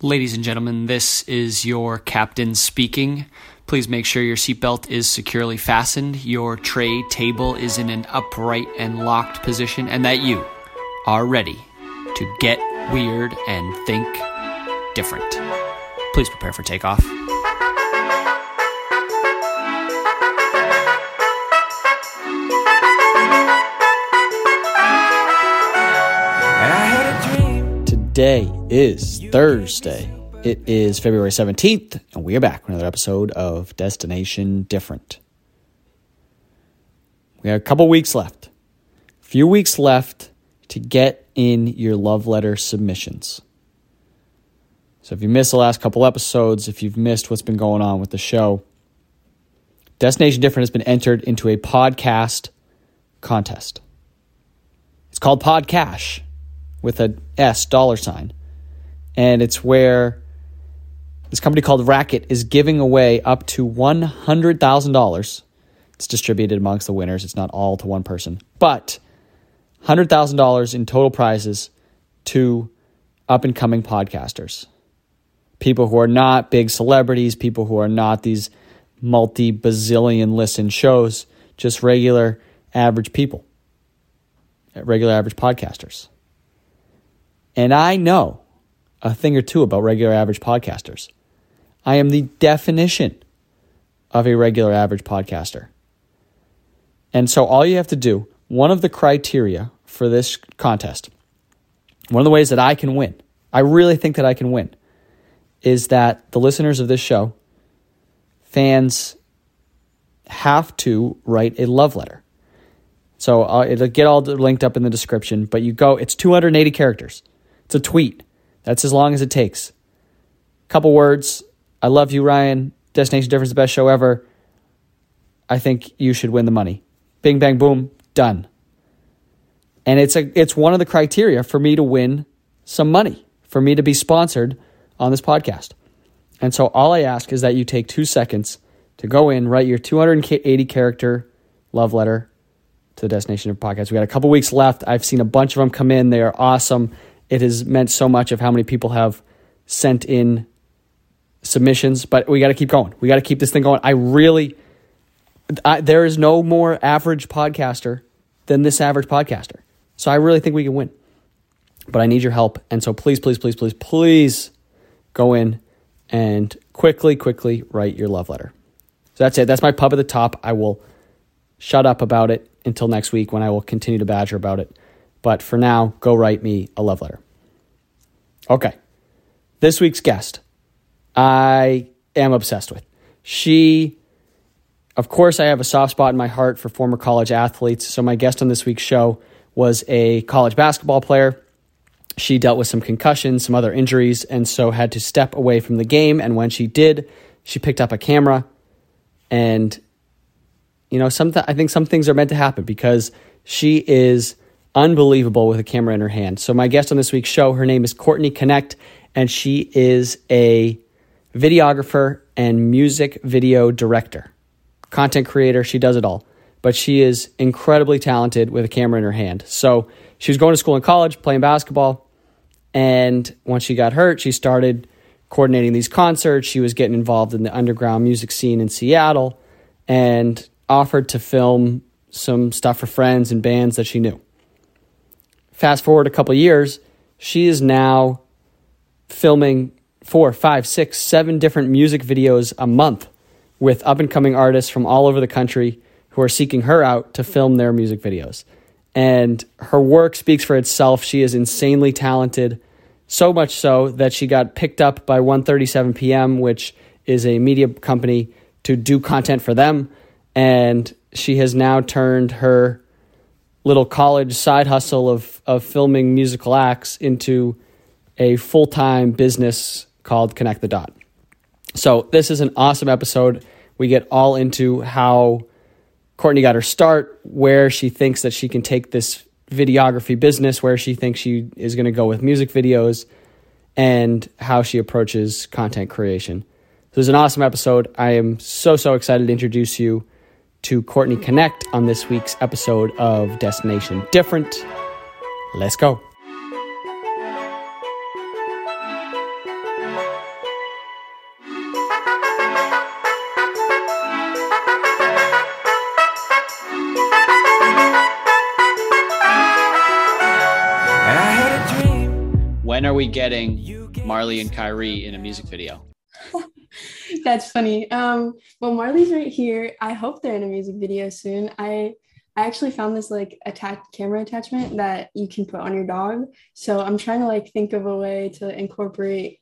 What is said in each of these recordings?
Ladies and gentlemen, this is your captain speaking. Please make sure your seatbelt is securely fastened, your tray table is in an upright and locked position, and that you are ready to get weird and think different. Please prepare for takeoff. Today is Thursday. It is February 17th, and we are back with another episode of Destination Different. We have a couple weeks left. A few weeks left to get in your love letter submissions. So if you missed the last couple episodes, if you've missed what's been going on with the show, Destination Different has been entered into a podcast contest. It's called Podcash with a S dollar sign. And it's where this company called Racket is giving away up to $100,000. It's distributed amongst the winners. It's not all to one person, but $100,000 in total prizes to up and coming podcasters. People who are not big celebrities, people who are not these multi bazillion listen shows, just regular average people, regular average podcasters. And I know a thing or two about regular average podcasters. I am the definition of a regular average podcaster. And so all you have to do, one of the criteria for this contest, one of the ways that I can win, I really think that I can win, is that the listeners of this show, fans, have to write a love letter. So uh, it'll get all linked up in the description, but you go, it's 280 characters. It's a tweet. That's as long as it takes. Couple words. I love you, Ryan. Destination Different, is the best show ever. I think you should win the money. Bing, bang, boom, done. And it's a it's one of the criteria for me to win some money, for me to be sponsored on this podcast. And so all I ask is that you take two seconds to go in, write your 280 character love letter to the Destination of Podcast. We got a couple weeks left. I've seen a bunch of them come in. They are awesome it has meant so much of how many people have sent in submissions, but we got to keep going. We got to keep this thing going. I really, I, there is no more average podcaster than this average podcaster. So I really think we can win. But I need your help. And so please, please, please, please, please go in and quickly, quickly write your love letter. So that's it. That's my pub at the top. I will shut up about it until next week when I will continue to badger about it. But for now, go write me a love letter. Okay. This week's guest, I am obsessed with. She, of course, I have a soft spot in my heart for former college athletes. So, my guest on this week's show was a college basketball player. She dealt with some concussions, some other injuries, and so had to step away from the game. And when she did, she picked up a camera. And, you know, some th- I think some things are meant to happen because she is unbelievable with a camera in her hand. So, my guest on this week's show, her name is Courtney Connect, and she is a videographer and music video director, content creator. She does it all, but she is incredibly talented with a camera in her hand. So, she was going to school in college, playing basketball, and once she got hurt, she started coordinating these concerts. She was getting involved in the underground music scene in Seattle and offered to film some stuff for friends and bands that she knew. Fast forward a couple years, she is now filming four, five, six, seven different music videos a month with up and coming artists from all over the country who are seeking her out to film their music videos. And her work speaks for itself. She is insanely talented, so much so that she got picked up by 137 PM, which is a media company, to do content for them. And she has now turned her little college side hustle of of filming musical acts into a full time business called Connect the Dot. So this is an awesome episode. We get all into how Courtney got her start, where she thinks that she can take this videography business, where she thinks she is going to go with music videos, and how she approaches content creation. So it's an awesome episode. I am so so excited to introduce you to Courtney Connect on this week's episode of Destination Different. Let's go. When are we getting Marley and Kyrie in a music video? That's funny. Um, well, Marley's right here. I hope they're in a music video soon. I I actually found this like attached camera attachment that you can put on your dog. So I'm trying to like think of a way to incorporate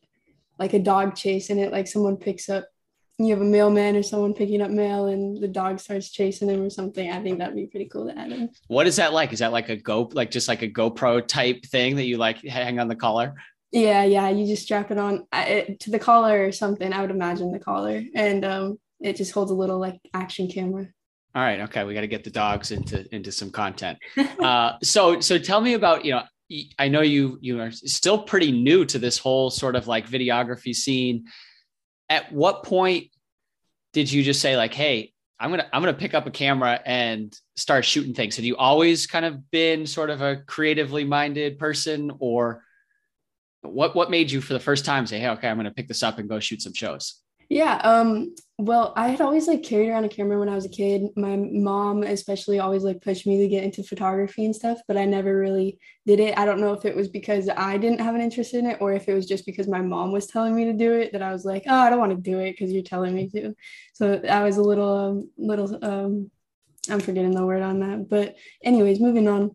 like a dog chase in it, like someone picks up you have a mailman or someone picking up mail and the dog starts chasing them or something. I think that'd be pretty cool to add in. What is that like? Is that like a go like just like a GoPro type thing that you like hang on the collar? Yeah, yeah. You just strap it on it, to the collar or something. I would imagine the collar, and um, it just holds a little like action camera. All right, okay. We got to get the dogs into into some content. uh, so so tell me about you know. I know you you are still pretty new to this whole sort of like videography scene at what point did you just say like, hey, I'm gonna I'm gonna pick up a camera and start shooting things? Have you always kind of been sort of a creatively minded person, or what what made you for the first time say, hey, okay, I'm gonna pick this up and go shoot some shows? Yeah. Um, well, I had always like carried around a camera when I was a kid. My mom, especially, always like pushed me to get into photography and stuff, but I never really did it. I don't know if it was because I didn't have an interest in it or if it was just because my mom was telling me to do it that I was like, oh, I don't want to do it because you're telling me to. So I was a little, um, little, um, I'm forgetting the word on that. But, anyways, moving on.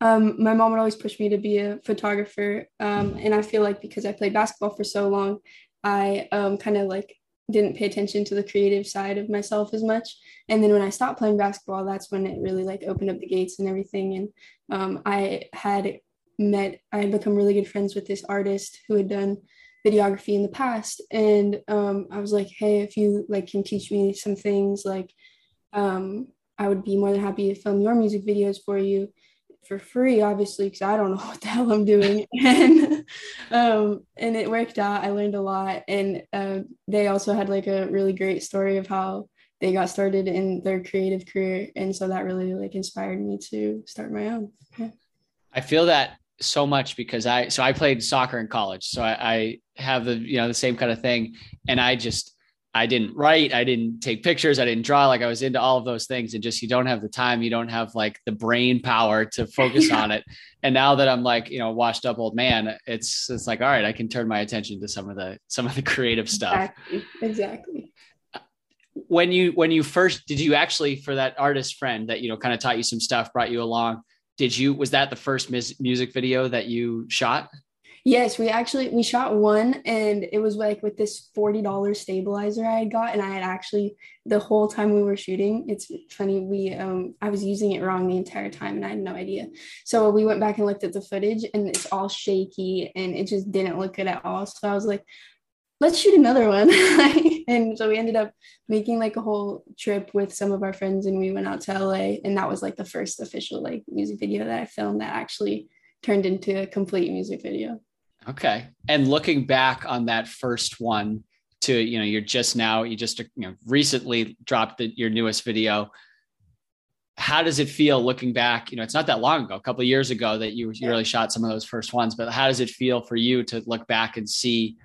Um, my mom would always push me to be a photographer. Um, and I feel like because I played basketball for so long, I um, kind of like didn't pay attention to the creative side of myself as much. And then when I stopped playing basketball, that's when it really like opened up the gates and everything. And um, I had met, I had become really good friends with this artist who had done videography in the past. And um, I was like, hey, if you like can teach me some things, like um, I would be more than happy to film your music videos for you for free, obviously, because I don't know what the hell I'm doing. and um, and it worked out. I learned a lot, and uh, they also had like a really great story of how they got started in their creative career, and so that really like inspired me to start my own. I feel that so much because I so I played soccer in college, so I, I have the you know the same kind of thing, and I just I didn't write, I didn't take pictures, I didn't draw. Like I was into all of those things, and just you don't have the time, you don't have like the brain power to focus yeah. on it. And now that I'm like you know washed up old man, it's it's like all right, I can turn my attention to some of the some of the creative stuff. Exactly. Exactly. When you when you first did you actually for that artist friend that you know kind of taught you some stuff, brought you along? Did you was that the first music video that you shot? Yes, we actually we shot one and it was like with this $40 stabilizer I had got and I had actually the whole time we were shooting, it's funny, we um I was using it wrong the entire time and I had no idea. So we went back and looked at the footage and it's all shaky and it just didn't look good at all. So I was like, let's shoot another one. and so we ended up making like a whole trip with some of our friends and we went out to LA and that was like the first official like music video that I filmed that actually turned into a complete music video. Okay. And looking back on that first one to, you know, you're just now, you just, you know, recently dropped the, your newest video. How does it feel looking back? You know, it's not that long ago, a couple of years ago that you, you really shot some of those first ones, but how does it feel for you to look back and see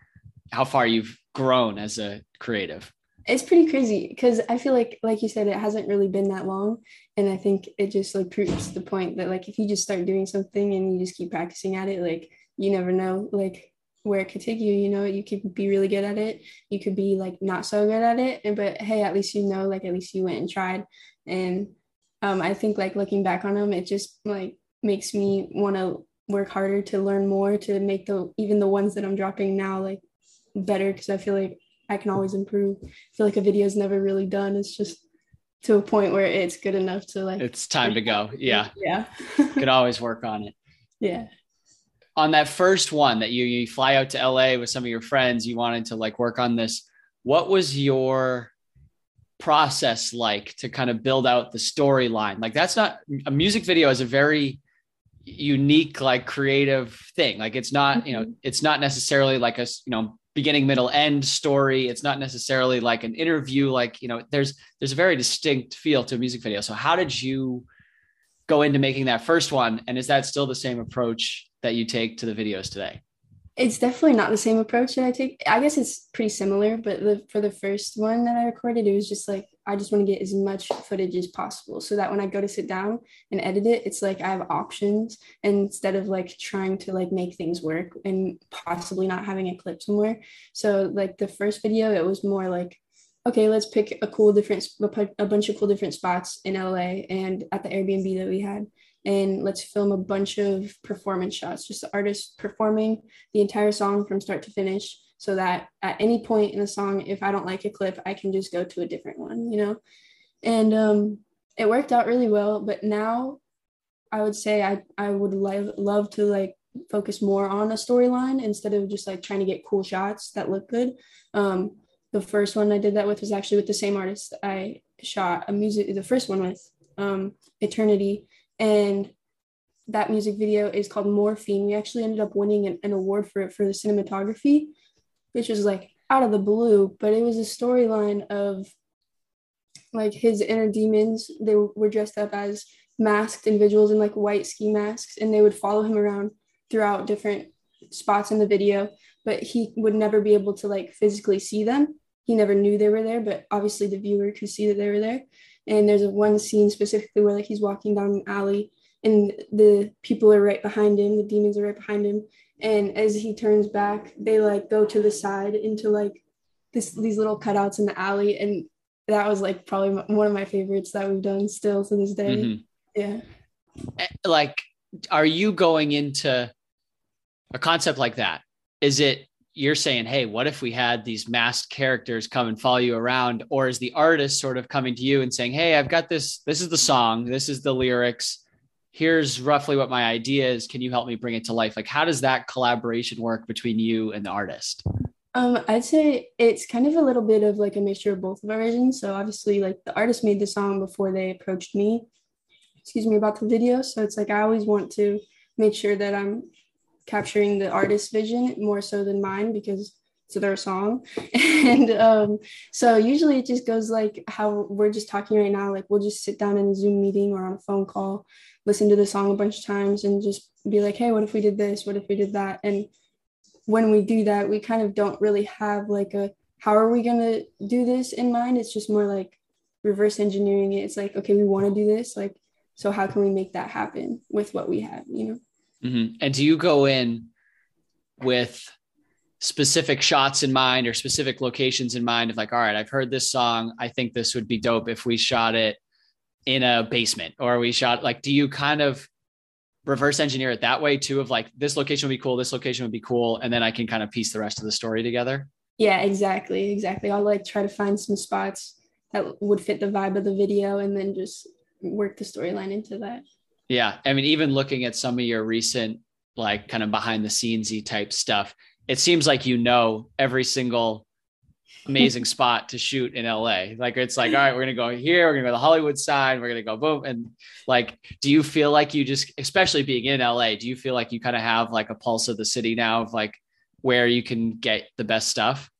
how far you've grown as a creative? It's pretty crazy because I feel like, like you said, it hasn't really been that long. And I think it just like proves the point that like if you just start doing something and you just keep practicing at it, like you never know like where it could take you you know? You could be really good at it. You could be like not so good at it. And but hey at least you know like at least you went and tried. And um, i think like looking back on them it just like makes me want to work harder to learn more to make the even the ones that i'm dropping now like better. Because i feel like i can always improve. I feel like a video is never really done. It's just to a point where it's good enough to like it's time to go. Yeah. Yeah. Could always work on it. Yeah on that first one that you you fly out to LA with some of your friends, you wanted to like work on this. What was your process like to kind of build out the storyline? Like that's not a music video is a very unique like creative thing. Like it's not, you know, mm-hmm. it's not necessarily like a, you know, beginning middle end story. It's not necessarily like an interview like, you know, there's there's a very distinct feel to a music video. So how did you go into making that first one and is that still the same approach that you take to the videos today? It's definitely not the same approach that I take. I guess it's pretty similar, but the, for the first one that I recorded, it was just like I just want to get as much footage as possible so that when I go to sit down and edit it, it's like I have options instead of like trying to like make things work and possibly not having a clip somewhere. So like the first video, it was more like, okay, let's pick a cool different, a bunch of cool different spots in LA and at the Airbnb that we had and let's film a bunch of performance shots, just the artist performing the entire song from start to finish, so that at any point in the song, if I don't like a clip, I can just go to a different one, you know? And um, it worked out really well. But now I would say I, I would love, love to like focus more on a storyline instead of just like trying to get cool shots that look good. Um, the first one I did that with was actually with the same artist I shot a music, the first one with um, Eternity and that music video is called Morphine. We actually ended up winning an, an award for it for the cinematography, which was like out of the blue, but it was a storyline of like his inner demons. They were dressed up as masked individuals in like white ski masks, and they would follow him around throughout different spots in the video, but he would never be able to like physically see them. He never knew they were there, but obviously the viewer could see that they were there. And there's a one scene specifically where like he's walking down an alley and the people are right behind him, the demons are right behind him. And as he turns back, they like go to the side into like this these little cutouts in the alley. And that was like probably one of my favorites that we've done still to this day. Mm-hmm. Yeah. Eh, like, are you going into a concept like that? Is it you're saying, hey, what if we had these masked characters come and follow you around? Or is the artist sort of coming to you and saying, hey, I've got this, this is the song, this is the lyrics, here's roughly what my idea is. Can you help me bring it to life? Like, how does that collaboration work between you and the artist? Um, I'd say it's kind of a little bit of like a mixture of both of our visions. So obviously, like the artist made the song before they approached me, excuse me, about the video. So it's like I always want to make sure that I'm capturing the artist's vision more so than mine because it's their song. and um, so usually it just goes like how we're just talking right now. Like we'll just sit down in a Zoom meeting or on a phone call, listen to the song a bunch of times, and just be like, hey, what if we did this? What if we did that? And when we do that, we kind of don't really have like a how are we gonna do this in mind. It's just more like reverse engineering it. It's like, okay, we want to do this. Like, so how can we make that happen with what we have, you know? Mm-hmm. And do you go in with specific shots in mind or specific locations in mind of like, all right, I've heard this song. I think this would be dope if we shot it in a basement or we shot like, do you kind of reverse engineer it that way too? Of like, this location would be cool, this location would be cool. And then I can kind of piece the rest of the story together. Yeah, exactly. Exactly. I'll like try to find some spots that would fit the vibe of the video and then just work the storyline into that. Yeah. I mean, even looking at some of your recent, like kind of behind the scenesy type stuff, it seems like you know every single amazing spot to shoot in LA. Like it's like, all right, we're gonna go here, we're gonna go to the Hollywood side, we're gonna go boom. And like, do you feel like you just, especially being in LA, do you feel like you kind of have like a pulse of the city now of like where you can get the best stuff?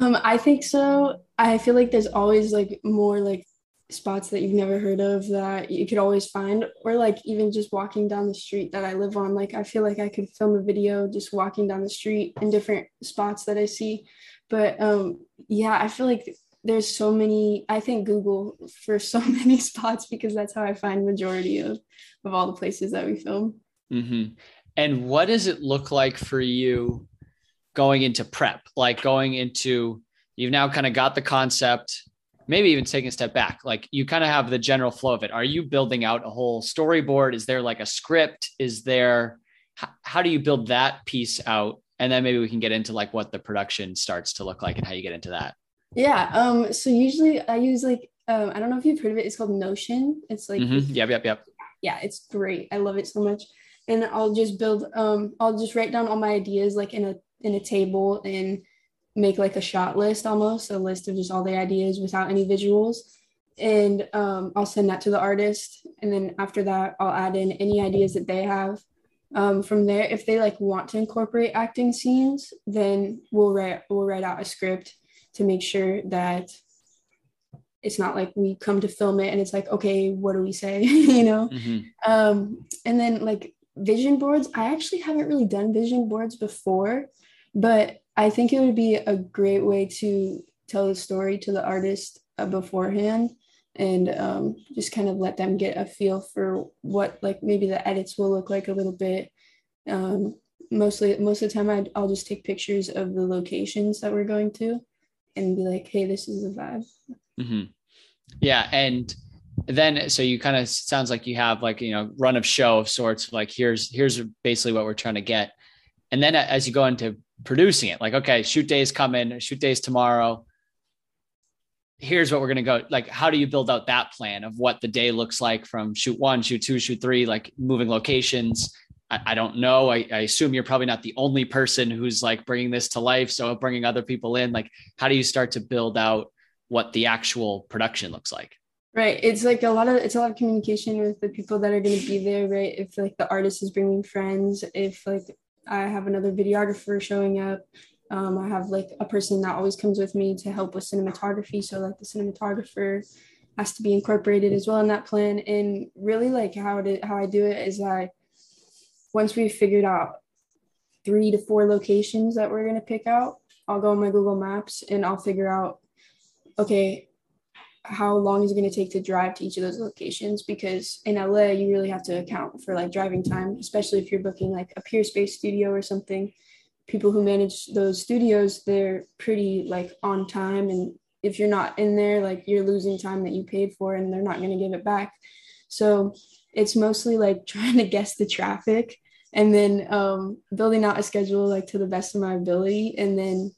Um, I think so. I feel like there's always like more like spots that you've never heard of that you could always find or like even just walking down the street that I live on like I feel like I could film a video just walking down the street in different spots that I see. But um yeah I feel like there's so many I think Google for so many spots because that's how I find majority of of all the places that we film. Mm-hmm. and what does it look like for you going into prep? Like going into you've now kind of got the concept maybe even taking a step back like you kind of have the general flow of it. Are you building out a whole storyboard? Is there like a script? Is there how, how do you build that piece out? And then maybe we can get into like what the production starts to look like and how you get into that. Yeah um so usually i use like um i don't know if you've heard of it. It's called notion. It's like mm-hmm. yep yep yep. Yeah it's great. I love it so much. And i'll just build um i'll just write down all my ideas like in a in a table and make like a shot list almost a list of just all the ideas without any visuals. And um, i'll send that to the artist. And then after that i'll add in any ideas that they have. Um, from there if they like want to incorporate acting scenes then we'll write we'll write out a script to make sure that it's not like we come to film it and it's like okay what do we say? You know? Mm-hmm. um, and then like vision boards i actually haven't really done vision boards before but I think it would be a great way to tell the story to the artist uh, beforehand and um, just kind of let them get a feel for what like maybe the edits will look like a little bit. Um, mostly most of the time i will just take pictures of the locations that we're going to and be like hey this is the vibe. Mm-hmm. yeah and then so you kind of sounds like you have like you know run of show of sorts like here's here's basically what we're trying to get. And then as you go into producing it. Like okay shoot days come in shoot days tomorrow. Here's what we're going to go like how do you build out that plan of what the day looks like from shoot one shoot two shoot three like moving locations? I, I don't know. I, I, assume you're probably not the only person who's like bringing this to life. So bringing other people in like how do you start to build out what the actual production looks like? Right. It's like a lot of it's a lot of communication with the people that are going to be there right? If like the artist is bringing friends if like i have another videographer showing up um, I have like a person that always comes with me to help with cinematography. So like the cinematographer has to be incorporated as well in that plan. And really like how how I do it is I once we've figured out three to four locations that we're gonna pick out, I'll go on my Google Maps and I'll figure out okay, how long is it going to take to drive to each of those locations? Because in LA you really have to account for like driving time especially if you're booking like a Peerspace studio or something. People who manage those studios they're pretty like on time and if you're not in there like you're losing time that you paid for and they're not going to give it back. So it's mostly like trying to guess the traffic and then um, building out a schedule like to the best of my ability and then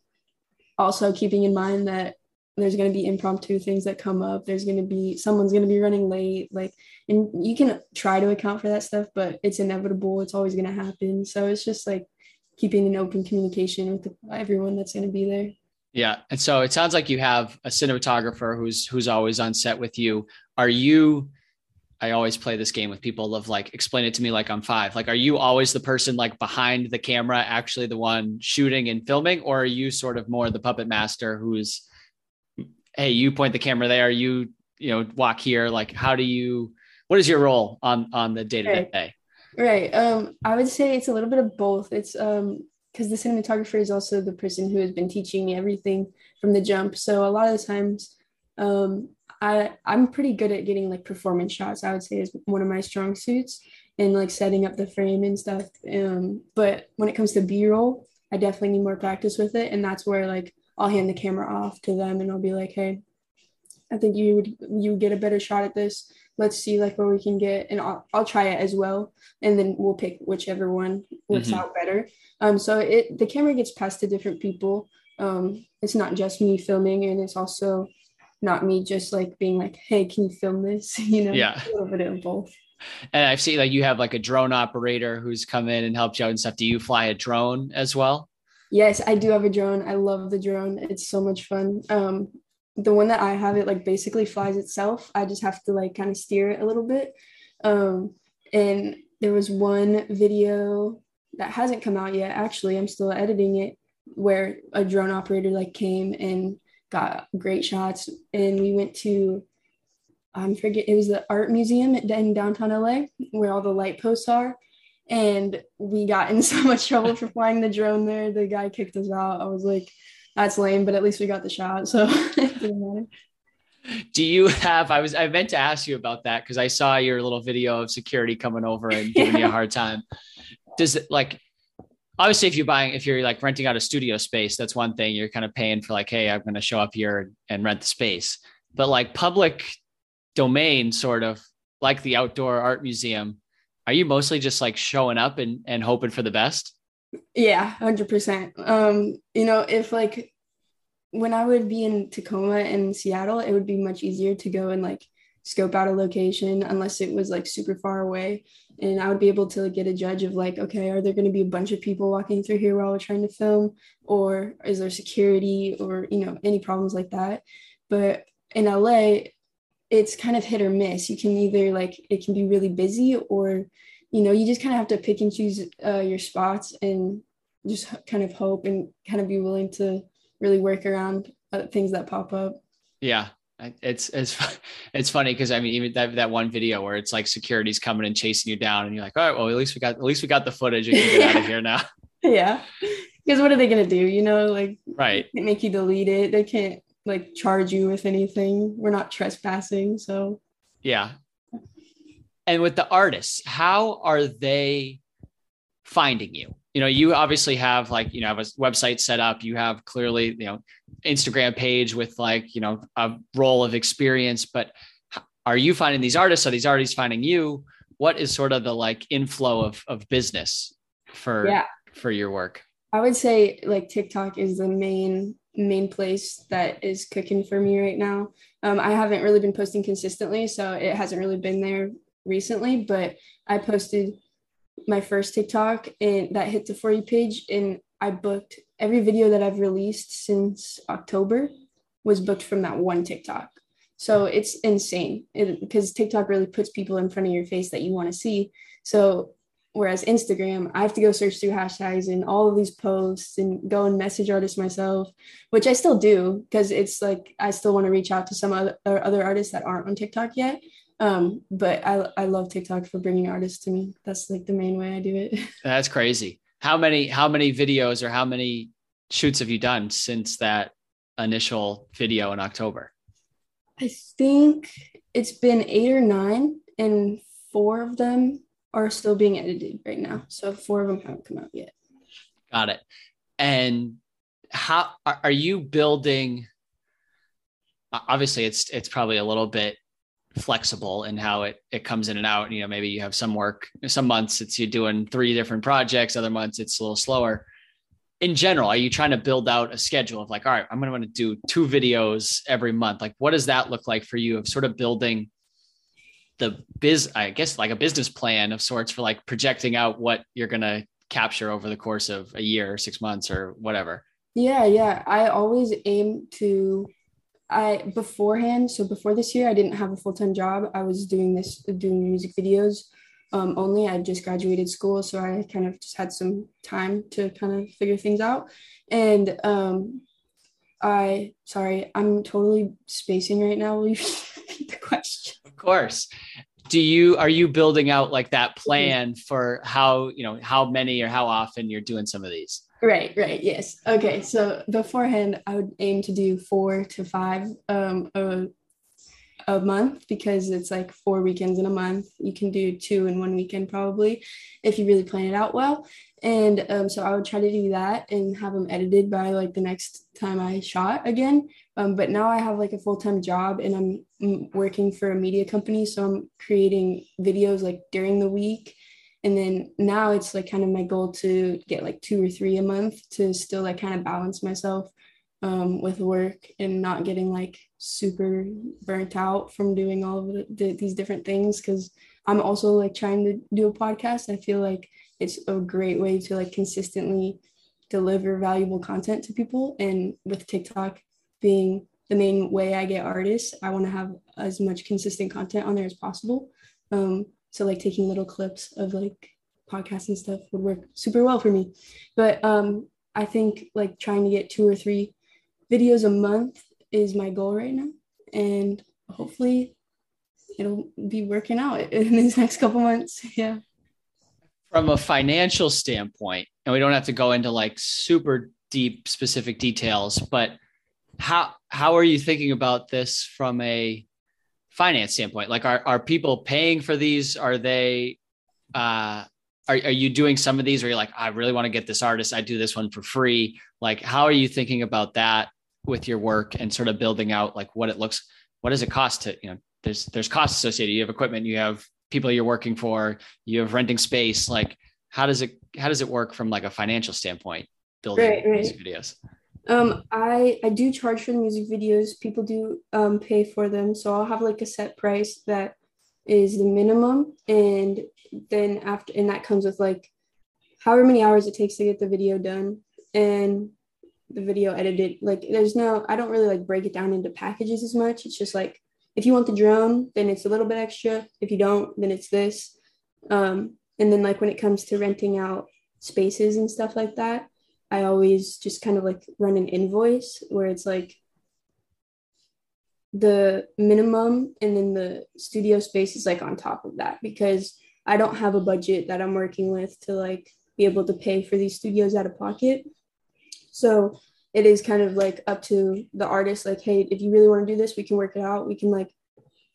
also keeping in mind that there's going to be impromptu things that come up there's going to be someone's going to be running late like and you can try to account for that stuff but it's inevitable it's always going to happen so it's just like keeping an open communication with everyone that's going to be there. Yeah, and so it sounds like you have a cinematographer who's who's always on set with you. Are you? I always play this game with people of like explain it to me like I'm five. Like, are you always the person like behind the camera, actually the one shooting and filming, or are you sort of more the puppet master who's, hey, you point the camera there, you you know walk here. Like, how do you? What is your role on on the day to day? Right. Um, I would say it's a little bit of both. It's um because the cinematographer is also the person who has been teaching me everything from the jump. So a lot of the times, um, I I'm pretty good at getting like performance shots. I would say is one of my strong suits and like setting up the frame and stuff. Um, but when it comes to B roll, I definitely need more practice with it, and that's where like I'll hand the camera off to them and I'll be like, hey, I think you would you would get a better shot at this. Let's see like where we can get. And I'll, I'll try it as well and then we'll pick whichever one works mm-hmm. out better. Um so it the camera gets passed to different people. Um it's not just me filming and it's also not me just like being like hey can you film this? You know yeah. a little bit of both. And I've seen like you have like a drone operator who's come in and helped you out and stuff. Do you fly a drone as well? Yes, I do have a drone. I love the drone. It's so much fun. Um, the one that I have it like basically flies itself. I just have to like kind of steer it a little bit. Um, and there was one video that hasn't come out yet. Actually, I'm still editing it where a drone operator like came and got great shots. And we went to I'm forget it was the art museum in downtown LA where all the light posts are. And we got in so much trouble for flying the drone there. The guy kicked us out. I was like, that's lame, but at least we got the shot. So it didn't matter. Do you have? I was I meant to ask you about that because I saw your little video of security coming over and giving yeah. you a hard time. Does it like obviously if you're buying if you're like renting out a studio space, that's one thing. You're kind of paying for like, hey, I'm gonna show up here and rent the space. But like public domain, sort of like the outdoor art museum, are you mostly just like showing up and, and hoping for the best? Yeah, hundred percent. Um, you know, if like when I would be in Tacoma and Seattle, it would be much easier to go and like scope out a location unless it was like super far away. And I would be able to like, get a judge of like, okay, are there going to be a bunch of people walking through here while we're trying to film? Or is there security or, you know, any problems like that? But in LA, it's kind of hit or miss. You can either like, it can be really busy or you know, you just kind of have to pick and choose uh, your spots and just kind of hope and kind of be willing to really work around uh, things that pop up. Yeah, it's it's it's funny because I mean even that that one video where it's like security's coming and chasing you down and you're like all right well at least we got at least we got the footage and get out of here now. Yeah, because what are they gonna do? You know, like right, they make you delete it. They can't like charge you with anything. We're not trespassing, so yeah. And with the artists, how are they finding you? You know, you obviously have like, you know, have a website set up, you have clearly, you know, Instagram page with like, you know, a role of experience, but are you finding these artists? Are these artists finding you? What is sort of the like inflow of of business for yeah. for your work? I would say like TikTok is the main main place that is cooking for me right now. Um, I haven't really been posting consistently, so it hasn't really been there recently. But I posted my first TikTok and that hit the for you page, and I booked every video that I've released since October was booked from that one TikTok. So it's insane because TikTok really puts people in front of your face that you want to see. So whereas Instagram, I have to go search through hashtags and all of these posts and go and message artists myself, which I still do because it's like I still want to reach out to some other, other artists that aren't on TikTok yet. Um, but I, I love TikTok for bringing artists to me. That's like the main way I do it. That's crazy. How many how many videos or how many shoots have you done since that initial video in October? I think it's been eight or nine, and four of them are still being edited right now. So four of them haven't come out yet. Got it. And how are you building? Obviously, it's it's probably a little bit flexible in how it it comes in and out. You know, maybe you have some work, some months it's you doing three different projects, other months it's a little slower in general, are you trying to build out a schedule of like, all right, I'm going to want to do two videos every month? Like, what does that look like for you of sort of building the biz, I guess like a business plan of sorts for like projecting out what you're going to capture over the course of a year or six months or whatever? Yeah. Yeah. I always aim to, I beforehand, so before this year, I didn't have a full time job. I was doing this, doing music videos um, only. I just graduated school, so I kind of just had some time to kind of figure things out. And um, I, sorry, I'm totally spacing right now. Will you repeat the question? Of course. Do you are you building out like that plan for how you know how many or how often you're doing some of these? Right, right, yes. Okay, so beforehand, I would aim to do four to five um, a a month because it's like four weekends in a month. You can do two in one weekend probably if you really plan it out well. And um, so I would try to do that and have them edited by like the next time I shot again. Um, but now I have like a full time job and I'm mm, working for a media company. So I'm creating videos like during the week. And then now it's like kind of my goal to get like two or three a month to still like kind of balance myself um, with work and not getting like super burnt out from doing all of the, the, these different things because i'm also like trying to do a podcast i feel like it's a great way to like consistently deliver valuable content to people and with tiktok being the main way i get artists i want to have as much consistent content on there as possible um, so like taking little clips of like podcasts and stuff would work super well for me but um, i think like trying to get two or three videos a month is my goal right now. And hopefully it'll be working out in these next couple months. Yeah. From a financial standpoint, and we don't have to go into like super deep specific details, but how how are you thinking about this from a finance standpoint? Like are are people paying for these? Are they uh are, are you doing some of these where you're like, I really want to get this artist, I do this one for free? Like, how are you thinking about that with your work and sort of building out like what it looks what does it cost to you know there's there's costs associated you have equipment you have people you're working for you have renting space like how does it how does it work from like a financial standpoint building right, right. music videos? Um i i do charge for the music videos. People do um pay for them. So i'll have like a set price that is the minimum and then after and that comes with like however many hours it takes to get the video done and the video edited. Like there's no i don't really like break it down into packages as much. It's just like if you want the drone then it's a little bit extra. If you don't then it's this. Um, and then like when it comes to renting out spaces and stuff like that i always just kind of like run an invoice where it's like the minimum and then the studio space is like on top of that because i don't have a budget that i'm working with to like be able to pay for these studios out of pocket. So it is kind of like up to the artist like hey if you really want to do this we can work it out. We can like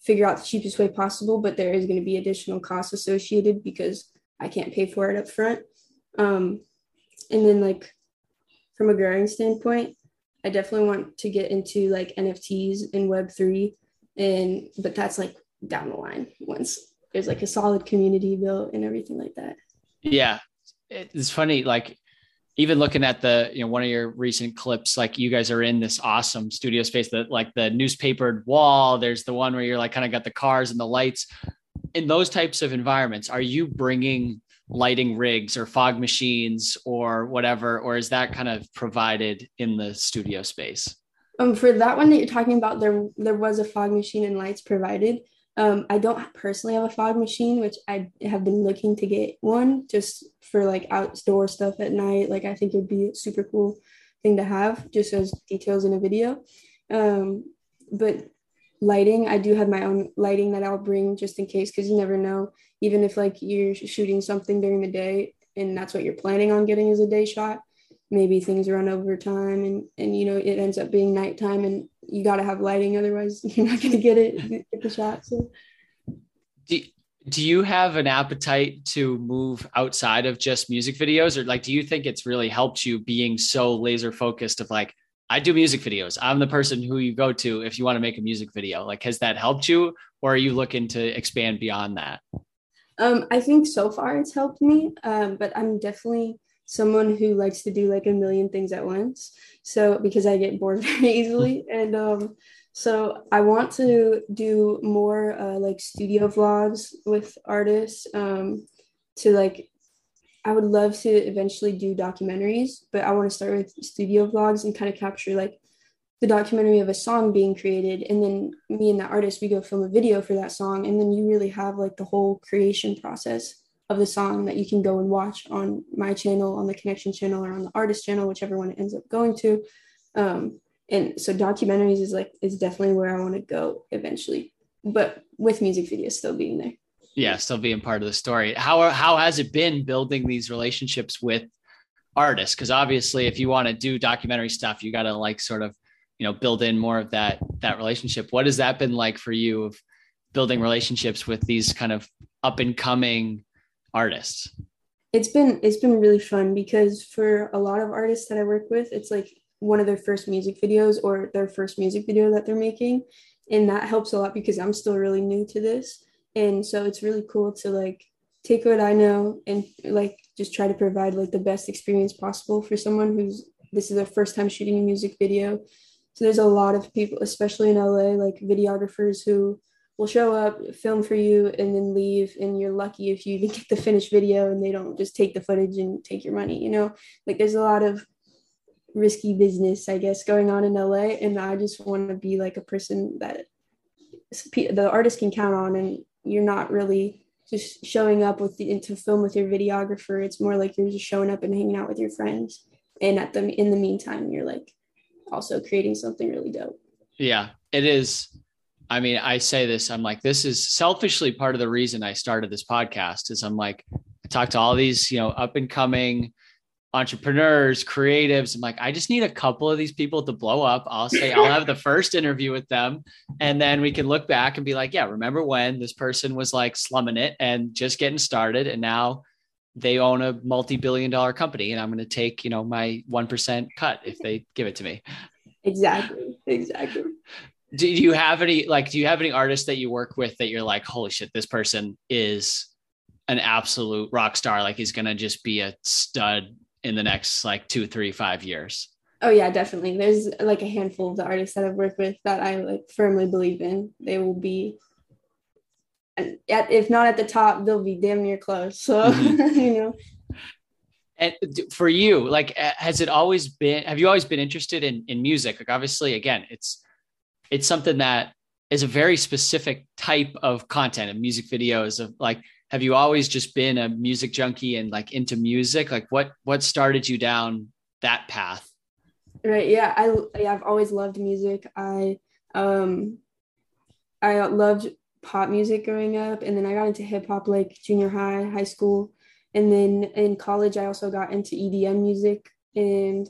figure out the cheapest way possible but there is going to be additional costs associated because i can't pay for it up front um, and then like from a growing standpoint i definitely want to get into like nfts and web3 and but that's like down the line once there's like a solid community built and everything like that. Yeah. It's funny like even looking at the you know one of your recent clips like you guys are in this awesome studio space that like the newspapered wall there's the one where you're like kind of got the cars and the lights. In those types of environments are you bringing lighting rigs or fog machines or whatever or is that kind of provided in the studio space? Um for that one that you're talking about there there was a fog machine and lights provided um, I don't personally have a fog machine, which I have been looking to get one just for like outdoor stuff at night. Like I think it would be a super cool thing to have, just as details in a video. Um, but lighting, I do have my own lighting that I'll bring just in case, because you never know. Even if like you're shooting something during the day and that's what you're planning on getting as a day shot, maybe things run over time and and you know it ends up being nighttime and you got to have lighting otherwise you're not going to get it get the shot so do, do you have an appetite to move outside of just music videos or like do you think it's really helped you being so laser focused of like I do music videos. I'm the person who you go to if you want to make a music video. Like, has that helped you, or are you looking to expand beyond that? Um, I think so far it's helped me, um, but I'm definitely someone who likes to do like a million things at once. So because I get bored very easily, and um, so I want to do more uh, like studio vlogs with artists. Um, to like, I would love to eventually do documentaries, but I want to start with studio vlogs and kind of capture like the documentary of a song being created and then me and the artist we go film a video for that song and then you really have like the whole creation process of the song that you can go and watch on my channel, on the connection channel, or on the artist channel, whichever one it ends up going to. Um, and so documentaries is like is definitely where I want to go eventually, but with music videos still being there. Yeah, still being part of the story. How how has it been building these relationships with artists? Because obviously, if you want to do documentary stuff, you got to like sort of you know build in more of that that relationship. What has that been like for you of building relationships with these kind of up and coming artists? It's been it's been really fun because for a lot of artists that I work with, it's like one of their first music videos or their first music video that they're making. And that helps a lot because I'm still really new to this. And so it's really cool to like take what I know and like just try to provide like the best experience possible for someone who's this is their first time shooting a music video. So there's a lot of people, especially in LA, like videographers who will show up, film for you, and then leave. And you're lucky if you even get the finished video and they don't just take the footage and take your money. You know, like there's a lot of risky business, I guess, going on in LA. And I just want to be like a person that the artist can count on, and you're not really just showing up with the to film with your videographer. It's more like you're just showing up and hanging out with your friends. And at the in the meantime, you're like also creating something really dope. Yeah, it is I mean, I say this, I'm like, this is selfishly part of the reason I started this podcast is I'm like, I talk to all these, you know, up and coming entrepreneurs, creatives. I'm like, I just need a couple of these people to blow up. I'll say, I'll have the first interview with them. And then we can look back and be like, yeah, remember when this person was like slumming it and just getting started. And now they own a multi-billion dollar company and I'm going to take, you know, my 1% cut if they give it to me. Exactly. Exactly do you have any like do you have any artists that you work with that you're like holy shit this person is an absolute rock star. Like he's gonna just be a stud in the next like two three five years oh yeah definitely. There's like a handful of the artists that i've worked with that i like firmly believe in. They will be at, if not at the top they'll be damn near close. So mm-hmm. you know. And for you like has it always been have you always been interested in in music? Like obviously again it's it's something that is a very specific type of content and music videos of like have you always just been a music junkie and like into music? Like what what started you down that path? Right yeah i yeah, i've always loved music. I um i loved pop music growing up and then i got into hip hop like junior high high school and then in college i also got into edm music and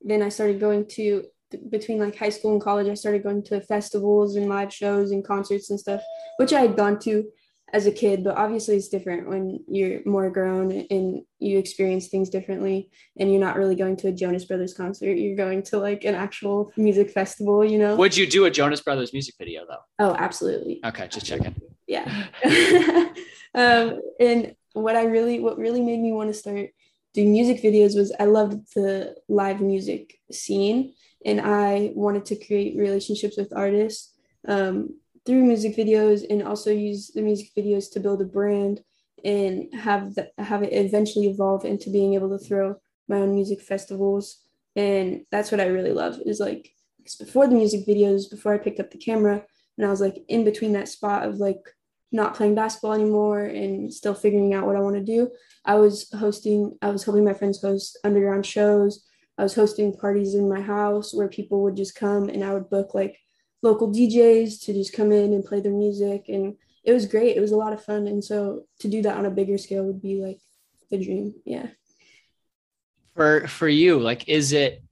then I started going to between like high school and college, I started going to festivals and live shows and concerts and stuff, which I had gone to as a kid, but obviously it's different when you're more grown and you experience things differently and you're not really going to a Jonas Brothers concert. You're going to like an actual music festival, you know? Would you do a Jonas Brothers music video though? Oh, absolutely. Okay, just checking. Yeah. um, and what I really, what really made me want to start doing music videos was I loved the live music scene and I wanted to create relationships with artists. Um, through music videos and also use the music videos to build a brand and have the, have it eventually evolve into being able to throw my own music festivals and that's what I really love is like before the music videos before I picked up the camera and I was like in between that spot of like not playing basketball anymore and still figuring out what I want to do I was hosting I was helping my friends host underground shows I was hosting parties in my house where people would just come and I would book like local DJs to just come in and play their music. And it was great. It was a lot of fun. And so to do that on a bigger scale would be like the dream. Yeah. For for you, like is it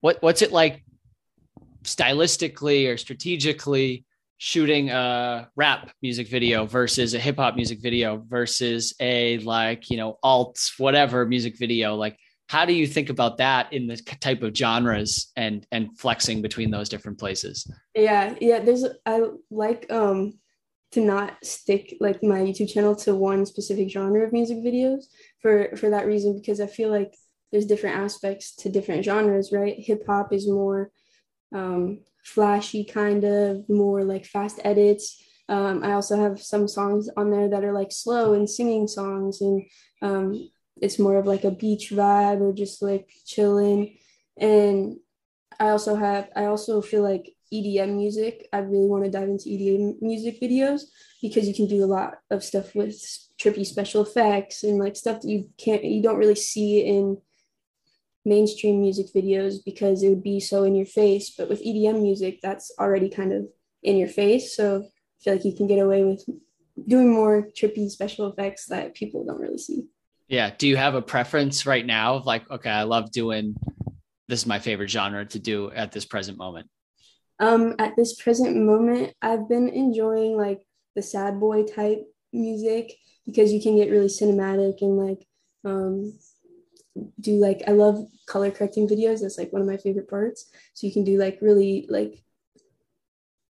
what what's it like stylistically or strategically shooting a rap music video versus a hip hop music video versus a like, you know, alt whatever music video? Like how do you think about that in the type of genres and and flexing between those different places? Yeah yeah there's i like um to not stick like my youtube channel to one specific genre of music videos for for that reason because i feel like there's different aspects to different genres right? Hip hop is more um flashy kind of more like fast edits. Um, I also have some songs on there that are like slow and singing songs, and um, it's more of like a beach vibe or just like chilling. And I also have, I also feel like EDM music. I really want to dive into EDM music videos because you can do a lot of stuff with trippy special effects and like stuff that you can't, you don't really see in mainstream music videos because it would be so in your face. But with EDM music, that's already kind of in your face. So I feel like you can get away with doing more trippy special effects that people don't really see. Yeah. Do you have a preference right now of like, okay, I love doing this is my favorite genre to do at this present moment? Um, at this present moment, I've been enjoying like the sad boy type music because you can get really cinematic and like um do like I love color correcting videos. That's like one of my favorite parts. So you can do like really like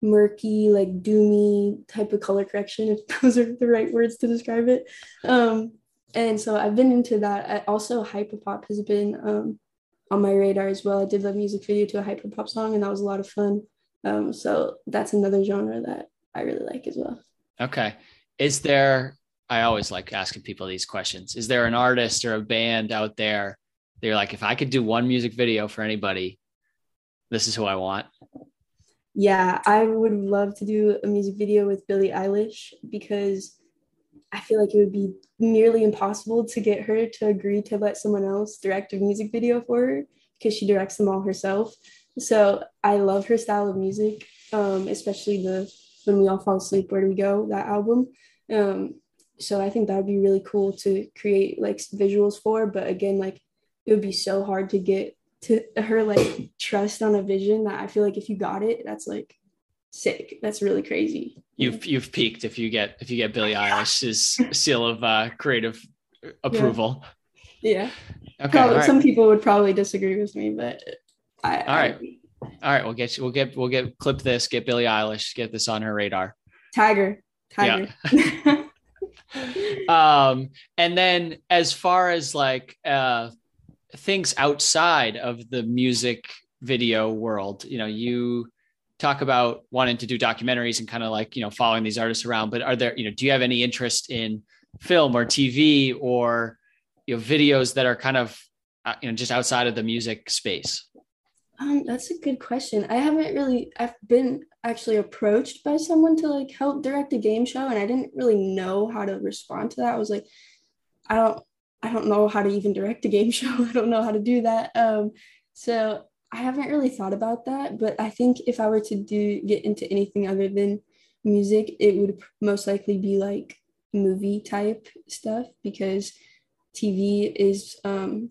murky, like doomy type of color correction, if those are the right words to describe it. Um, and so I've been into that. I also hyperpop has been um, on my radar as well. I did the music video to a hyperpop song, and that was a lot of fun. Um, so that's another genre that I really like as well. Okay, is there? I always like asking people these questions. Is there an artist or a band out there? They're like, if I could do one music video for anybody, this is who I want. Yeah, I would love to do a music video with Billie Eilish because I feel like it would be nearly impossible to get her to agree to let someone else direct a music video for her because she directs them all herself. So I love her style of music, um, especially the When We All Fall Asleep, Where Do We Go, that album. Um, so I think that would be really cool to create like visuals for. But again, like it would be so hard to get to her like trust on a vision that I feel like if you got it, that's like sick. That's really crazy. You've you've peaked if you get if you get Billie Eilish's seal of uh, creative approval. Yeah. yeah. Okay. Probably, right. Some people would probably disagree with me, but I. All right. I, all right, we'll get you. We'll get. We'll get. Clip this. Get Billie Eilish. Get this on her radar. Tiger. Tiger. Yeah. um, and then as far as like uh, things outside of the music video world, you know, you talk about wanting to do documentaries and kind of like you know following these artists around but are there you know do you have any interest in film or tv or you know videos that are kind of uh, you know just outside of the music space? Um that's a good question. I haven't really i've been actually approached by someone to like help direct a game show and i didn't really know how to respond to that. I was like i don't i don't know how to even direct a game show. I don't know how to do that. Um so I haven't really thought about that, but I think if I were to do get into anything other than music, it would most likely be like movie type stuff because TV is um,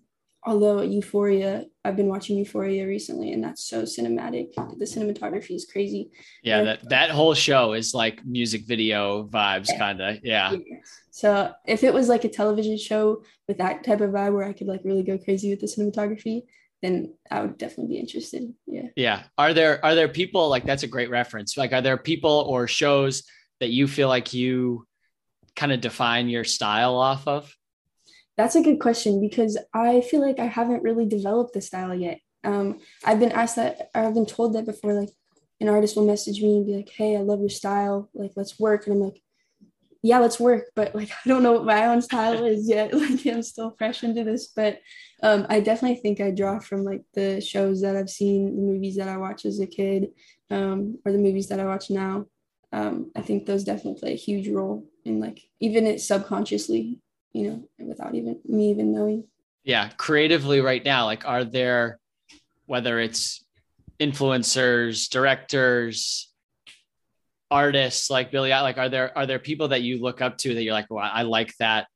although Euphoria, I've been watching Euphoria recently, and that's so cinematic. The cinematography is crazy. Yeah, that that whole show is like music video vibes, yeah. kind of. Yeah. yeah. So if it was like a television show with that type of vibe where I could like really go crazy with the cinematography, then I would definitely be interested. Yeah. Yeah. Are there are there people like that's a great reference? Like, are there people or shows that you feel like you kind of define your style off of? That's a good question because I feel like I haven't really developed the style yet. Um, I've been asked that, or I've been told that before. Like, an artist will message me and be like, "Hey, I love your style. Like, let's work." And I'm like, "Yeah, let's work." But like, I don't know what my own style is yet. Like, I'm still fresh into this. But um, I definitely think I draw from like the shows that I've seen, the movies that I watched as a kid, um, or the movies that I watch now. Um, I think those definitely play a huge role in like even it subconsciously you know, without even me even knowing. Yeah, creatively right now, like are there whether it's influencers, directors, artists like Billie, like are there are there people that you look up to that you're like, well, I like that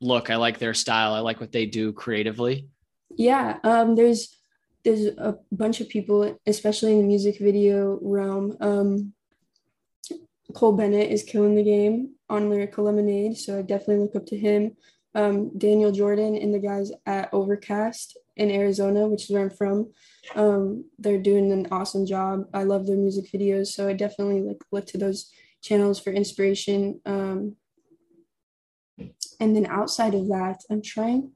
look, I like their style, I like what they do creatively? Yeah, um, there's there's a bunch of people, especially in the music video realm. Um, Cole Bennett is killing the game on Lyrical Lemonade, so I definitely look up to him. Um, Daniel Jordan and the guys at Overcast in Arizona, which is where I'm from. Um, they're doing an awesome job. I love their music videos, so I definitely like look to those channels for inspiration. Um, and then outside of that, I'm trying.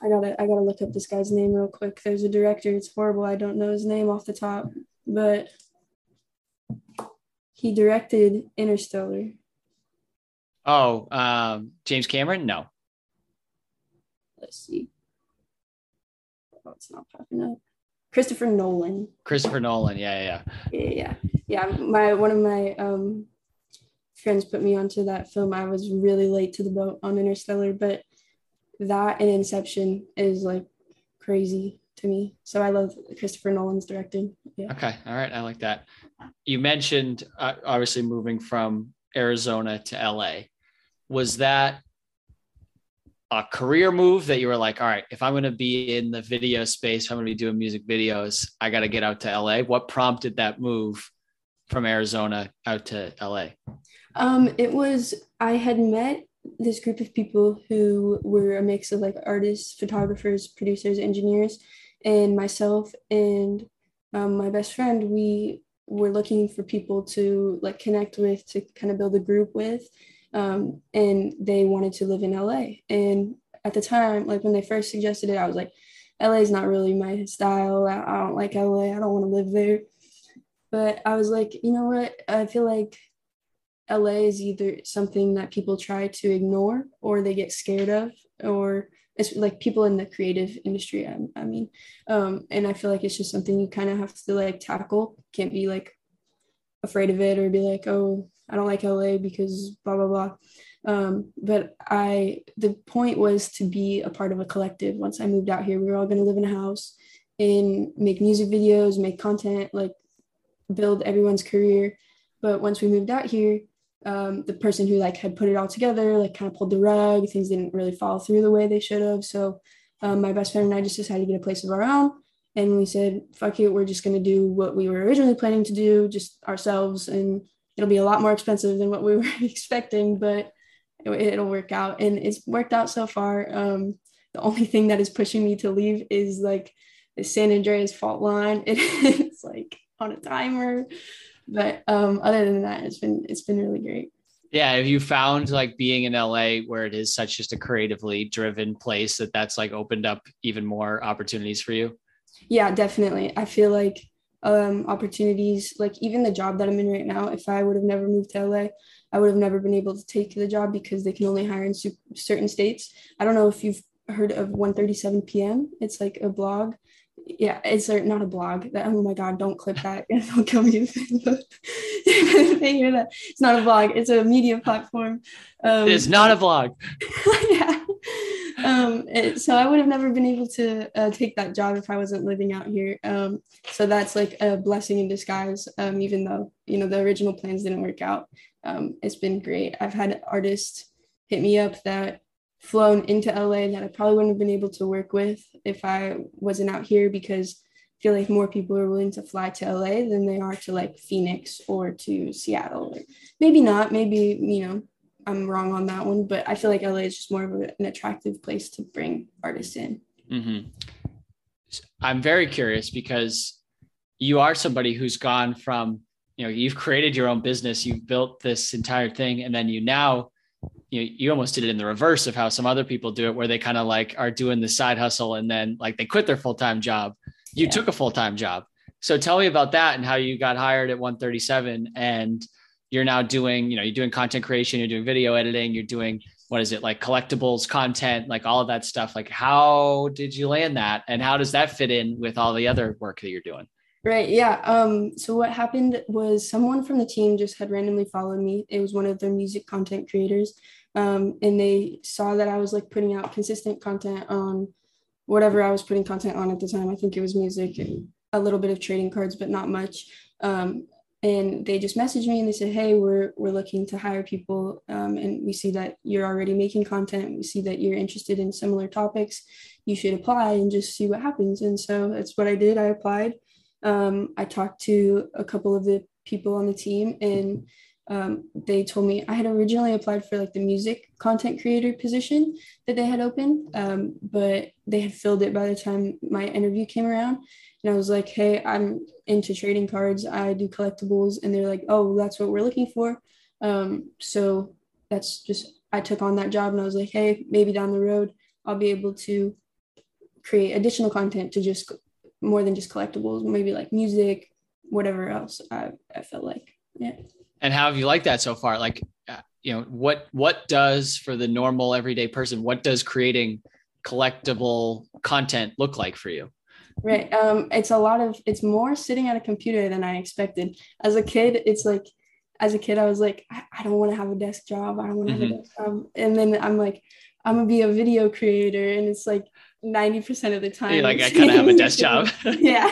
I gotta I gotta look up this guy's name real quick. There's a director. It's horrible. I don't know his name off the top, but he directed Interstellar. Oh, um, James Cameron? No. Let's see. Oh, it's not popping up. Christopher Nolan. Christopher Nolan. Yeah, yeah, yeah, yeah. Yeah, my one of my um friends put me onto that film. I was really late to the boat on Interstellar, but that and Inception is like crazy to me. So I love Christopher Nolan's directing. Yeah. Okay. All right. I like that. You mentioned uh, obviously moving from Arizona to LA. Was that a career move that you were like, all right, if I'm going to be in the video space, I'm going to be doing music videos, I got to get out to LA? What prompted that move from Arizona out to LA? Um, it was, I had met this group of people who were a mix of like artists, photographers, producers, engineers, and myself and um, my best friend, we were looking for people to like connect with, to kind of build a group with. Um, and they wanted to live in LA. And at the time, like when they first suggested it, I was like, LA is not really my style. I, don't like LA. I don't want to live there. But I was like, you know what? I feel like LA is either something that people try to ignore or they get scared of, or it's like people in the creative industry I, I mean um, and i feel like it's just something you kind of have to like tackle can't be like afraid of it or be like oh i don't like la because blah blah blah. Um, but i the point was to be a part of a collective. Once i moved out here we were all going to live in a house and make music videos make content like build everyone's career. But once we moved out here um, the person who like had put it all together like kind of pulled the rug things didn't really fall through the way they should have. So um, my best friend and i just decided to get a place of our own. And we said fuck it we're just going to do what we were originally planning to do just ourselves and it'll be a lot more expensive than what we were expecting but it, will work out and it's worked out so far um, the only thing that is pushing me to leave is like the san andreas fault line it, it's like on a timer but um, other than that, it's been it's been really great. Yeah, have you found like being in LA where it is such just a creatively driven place that that's like opened up even more opportunities for you? Yeah, definitely. I feel like um, opportunities, like even the job that I'm in right now, if I would have never moved to LA, I would have never been able to take the job because they can only hire in certain states. I don't know if you've heard of 137 p.m. It's like a blog yeah, it's not a blog. That, oh my god, don't clip that. It'll kill me if they hear that. It's not a blog. It's a media platform. Um, it's not a blog. yeah. Um, it, so I would have never been able to uh, take that job if I wasn't living out here. Um, so that's like a blessing in disguise. Um, even though you know the original plans didn't work out, um, it's been great. I've had artists hit me up that flown into LA that I probably wouldn't have been able to work with if I wasn't out here because I feel like more people are willing to fly to LA than they are to like Phoenix or to Seattle. Or maybe not, maybe, you know, I'm wrong on that one, but I feel like LA is just more of a, an attractive place to bring artists in. Mm-hmm. I'm very curious because you are somebody who's gone from, you know, you've created your own business, you've built this entire thing, and then you now, you know, you almost did it in the reverse of how some other people do it, where they kind of like are doing the side hustle and then like they quit their full time job. You yeah. took a full time job. So tell me about that and how you got hired at 137 and you're now doing, you know, you're doing content creation, you're doing video editing, you're doing what is it like collectibles content, like all of that stuff. Like, how did you land that, and how does that fit in with all the other work that you're doing? Right. Yeah. Um, so what happened was someone from the team just had randomly followed me. It was one of their music content creators. Um, and they saw that I was like putting out consistent content on whatever I was putting content on at the time. I think it was music and a little bit of trading cards, but not much. Um, and they just messaged me and they said hey we're we're looking to hire people um, and we see that you're already making content. We see that you're interested in similar topics. You should apply and just see what happens. And so that's what i did. I applied. Um, i talked to a couple of the people on the team and um, they told me i had originally applied for like the music content creator position that they had opened um, but they had filled it by the time my interview came around and I was like, hey, I'm into trading cards. I do collectibles. And they're like, oh, that's what we're looking for. Um, so that's just, I took on that job and I was like, hey, maybe down the road, I'll be able to create additional content to just more than just collectibles, maybe like music, whatever else I, I felt like. Yeah. And how have you liked that so far? Like, uh, you know, what, what does for the normal everyday person, what does creating collectible content look like for you? Right. Um, it's a lot of it's more sitting at a computer than I expected. As a kid, it's like as a kid, I was like, I, I don't want to have a desk job. I don't want to mm-hmm. have a mm-hmm. desk job. And then I'm like, I'm gonna be a video creator, and it's like 90% of the time. You're like I kind of have a desk job. yeah.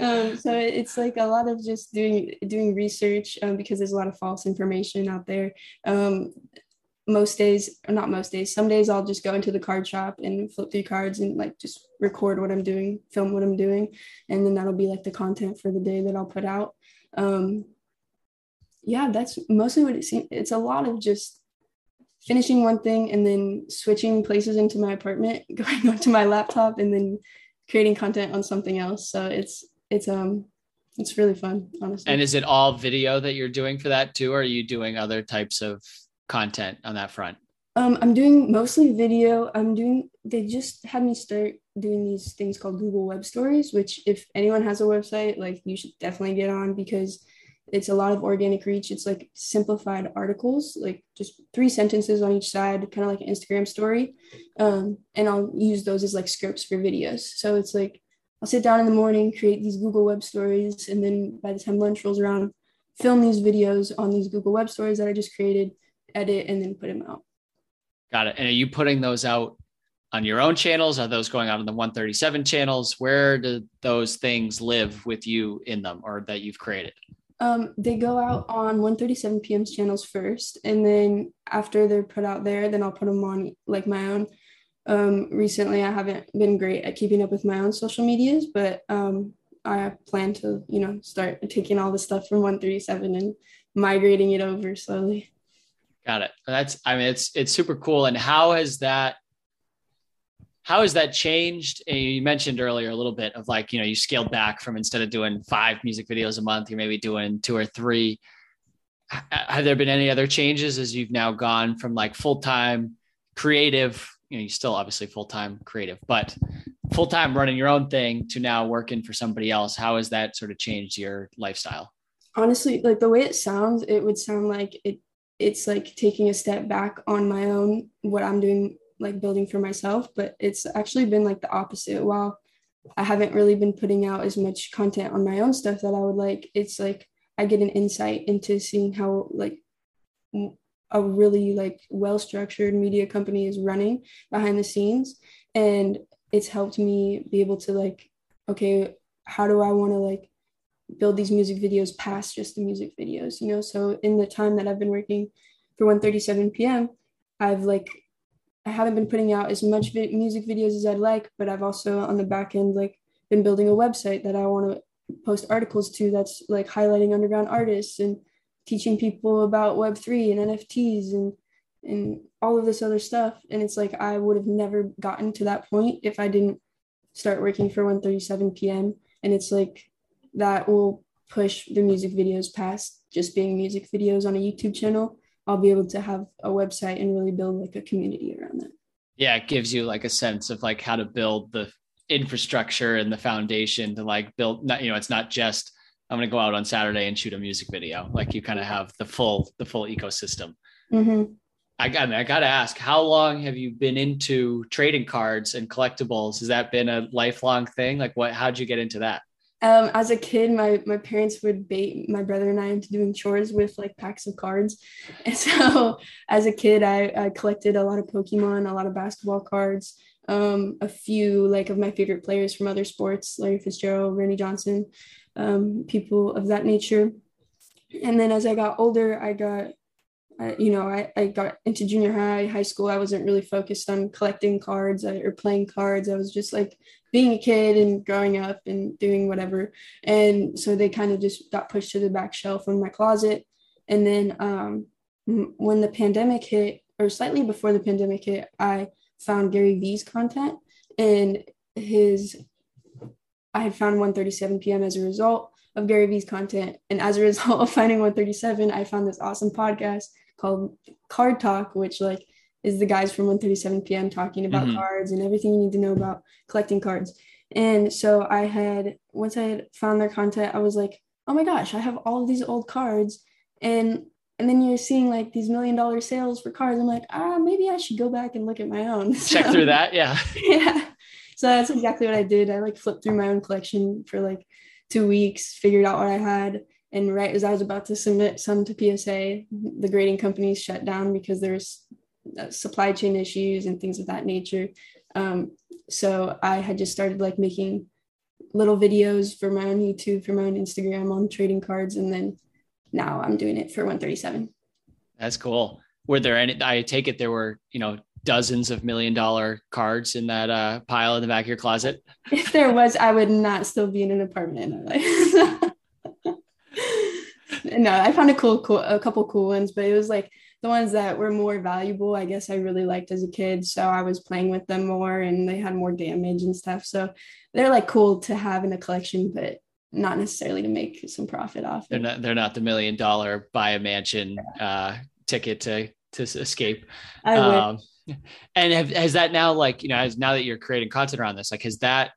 Um, so it's like a lot of just doing doing research um, because there's a lot of false information out there. Um, most days or not most days some days i'll just go into the card shop and flip through cards and like just record what i'm doing film what i'm doing and then that'll be like the content for the day that i'll put out. Um yeah that's mostly what it seems it's a lot of just finishing one thing and then switching places into my apartment going onto my laptop and then creating content on something else. So it's it's um it's really fun honestly. And is it all video that you're doing for that too or are you doing other types of content on that front? Um, I'm doing mostly video. I'm doing, they just had me start doing these things called Google Web Stories, which, if anyone has a website, like you should definitely get on because it's a lot of organic reach. It's like simplified articles, like just three sentences on each side, kind of like an Instagram story. Um, and I'll use those as like scripts for videos. So it's like I'll sit down in the morning, create these Google Web Stories, and then by the time lunch rolls around, film these videos on these Google Web Stories that I just created edit, and then put them out. Got it. And are you putting those out on your own channels? Are those going out on the 137 channels? Where do those things live with you in them or that you've created? Um, they go out on 137 PM's channels first, and then after they're put out there, then I'll put them on like my own. Um, recently, I haven't been great at keeping up with my own social medias, but um, I plan to, you know, start taking all the stuff from 137 and migrating it over slowly. Got it. That's I mean it's it's super cool. And how has that how has that changed? And you mentioned earlier a little bit of like, you know, you scaled back from instead of doing five music videos a month, you're maybe doing two or three. Have there been any other changes as you've now gone from like full time creative, you know, you still obviously full time creative, but full time running your own thing to now working for somebody else? How has that sort of changed your lifestyle? Honestly, like the way it sounds, it would sound like it it's like taking a step back on my own what i'm doing like building for myself but it's actually been like the opposite. While i haven't really been putting out as much content on my own stuff that i would like it's like i get an insight into seeing how like a really like well structured media company is running behind the scenes and it's helped me be able to like okay how do i want to like build these music videos past just the music videos, you know? So in the time that I've been working for 137 PM, I've like I haven't been putting out as much vi- music videos as I'd like, but I've also on the back end like been building a website that I want to post articles to that's like highlighting underground artists and teaching people about web3 and nfts and and all of this other stuff and it's like i would have never gotten to that point if i didn't start working for 1:37 p.m. and it's like that will push the music videos past just being music videos on a YouTube channel. I'll be able to have a website and really build like a community around that. Yeah, it gives you like a sense of like how to build the infrastructure and the foundation to like build not you know it's not just I'm going to go out on Saturday and shoot a music video. Like you kind of have the full the full ecosystem. Mm-hmm. I got I got to ask, how long have you been into trading cards and collectibles? Has that been a lifelong thing? Like, what? How'd you get into that? Um, as a kid, my my parents would bait my brother and I into doing chores with like packs of cards, and so as a kid, I, I collected a lot of Pokemon, a lot of basketball cards, um, a few like of my favorite players from other sports, Larry Fitzgerald, Randy Johnson, um, people of that nature. And then as I got older, I got I, you know, I, I got into junior high, high school. I wasn't really focused on collecting cards or playing cards. I was just like being a kid and growing up and doing whatever. And so they kind of just got pushed to the back shelf in my closet. And then um, when the pandemic hit, or slightly before the pandemic hit, I found Gary Vee's content and his. I had found 1:37 p.m. as a result of Gary Vee's content, and as a result of finding 137, I found this awesome podcast called Card Talk, which like is the guys from 1:37 p.m. talking about mm-hmm. cards and everything you need to know about collecting cards. And so I had once I had found their content, I was like, oh my gosh, I have all these old cards, and and then you're seeing like these million dollar sales for cards. I'm like, ah, maybe I should go back and look at my own. Check so, through that, yeah. yeah. So that's exactly what I did. I like flipped through my own collection for like two weeks, figured out what I had, and right as I was about to submit some to PSA, the grading companies shut down because there's uh, supply chain issues and things of that nature. Um, so I had just started like making little videos for my own YouTube, for my own Instagram on trading cards, and then now I'm doing it for 137. That's cool. Were there any? I take it there were you know dozens of million dollar cards in that uh, pile in the back of your closet. If there was, I would not still be in an apartment in LA. no, I found a cool, cool, a couple cool ones, but it was like the ones that were more valuable. I guess I really liked as a kid, so I was playing with them more, and they had more damage and stuff. So they're like cool to have in a collection, but not necessarily to make some profit off. They're not. They're not the million dollar buy a mansion uh, ticket to to escape. I would. Um, and have, has that now like you know as now that you're creating content around this like has that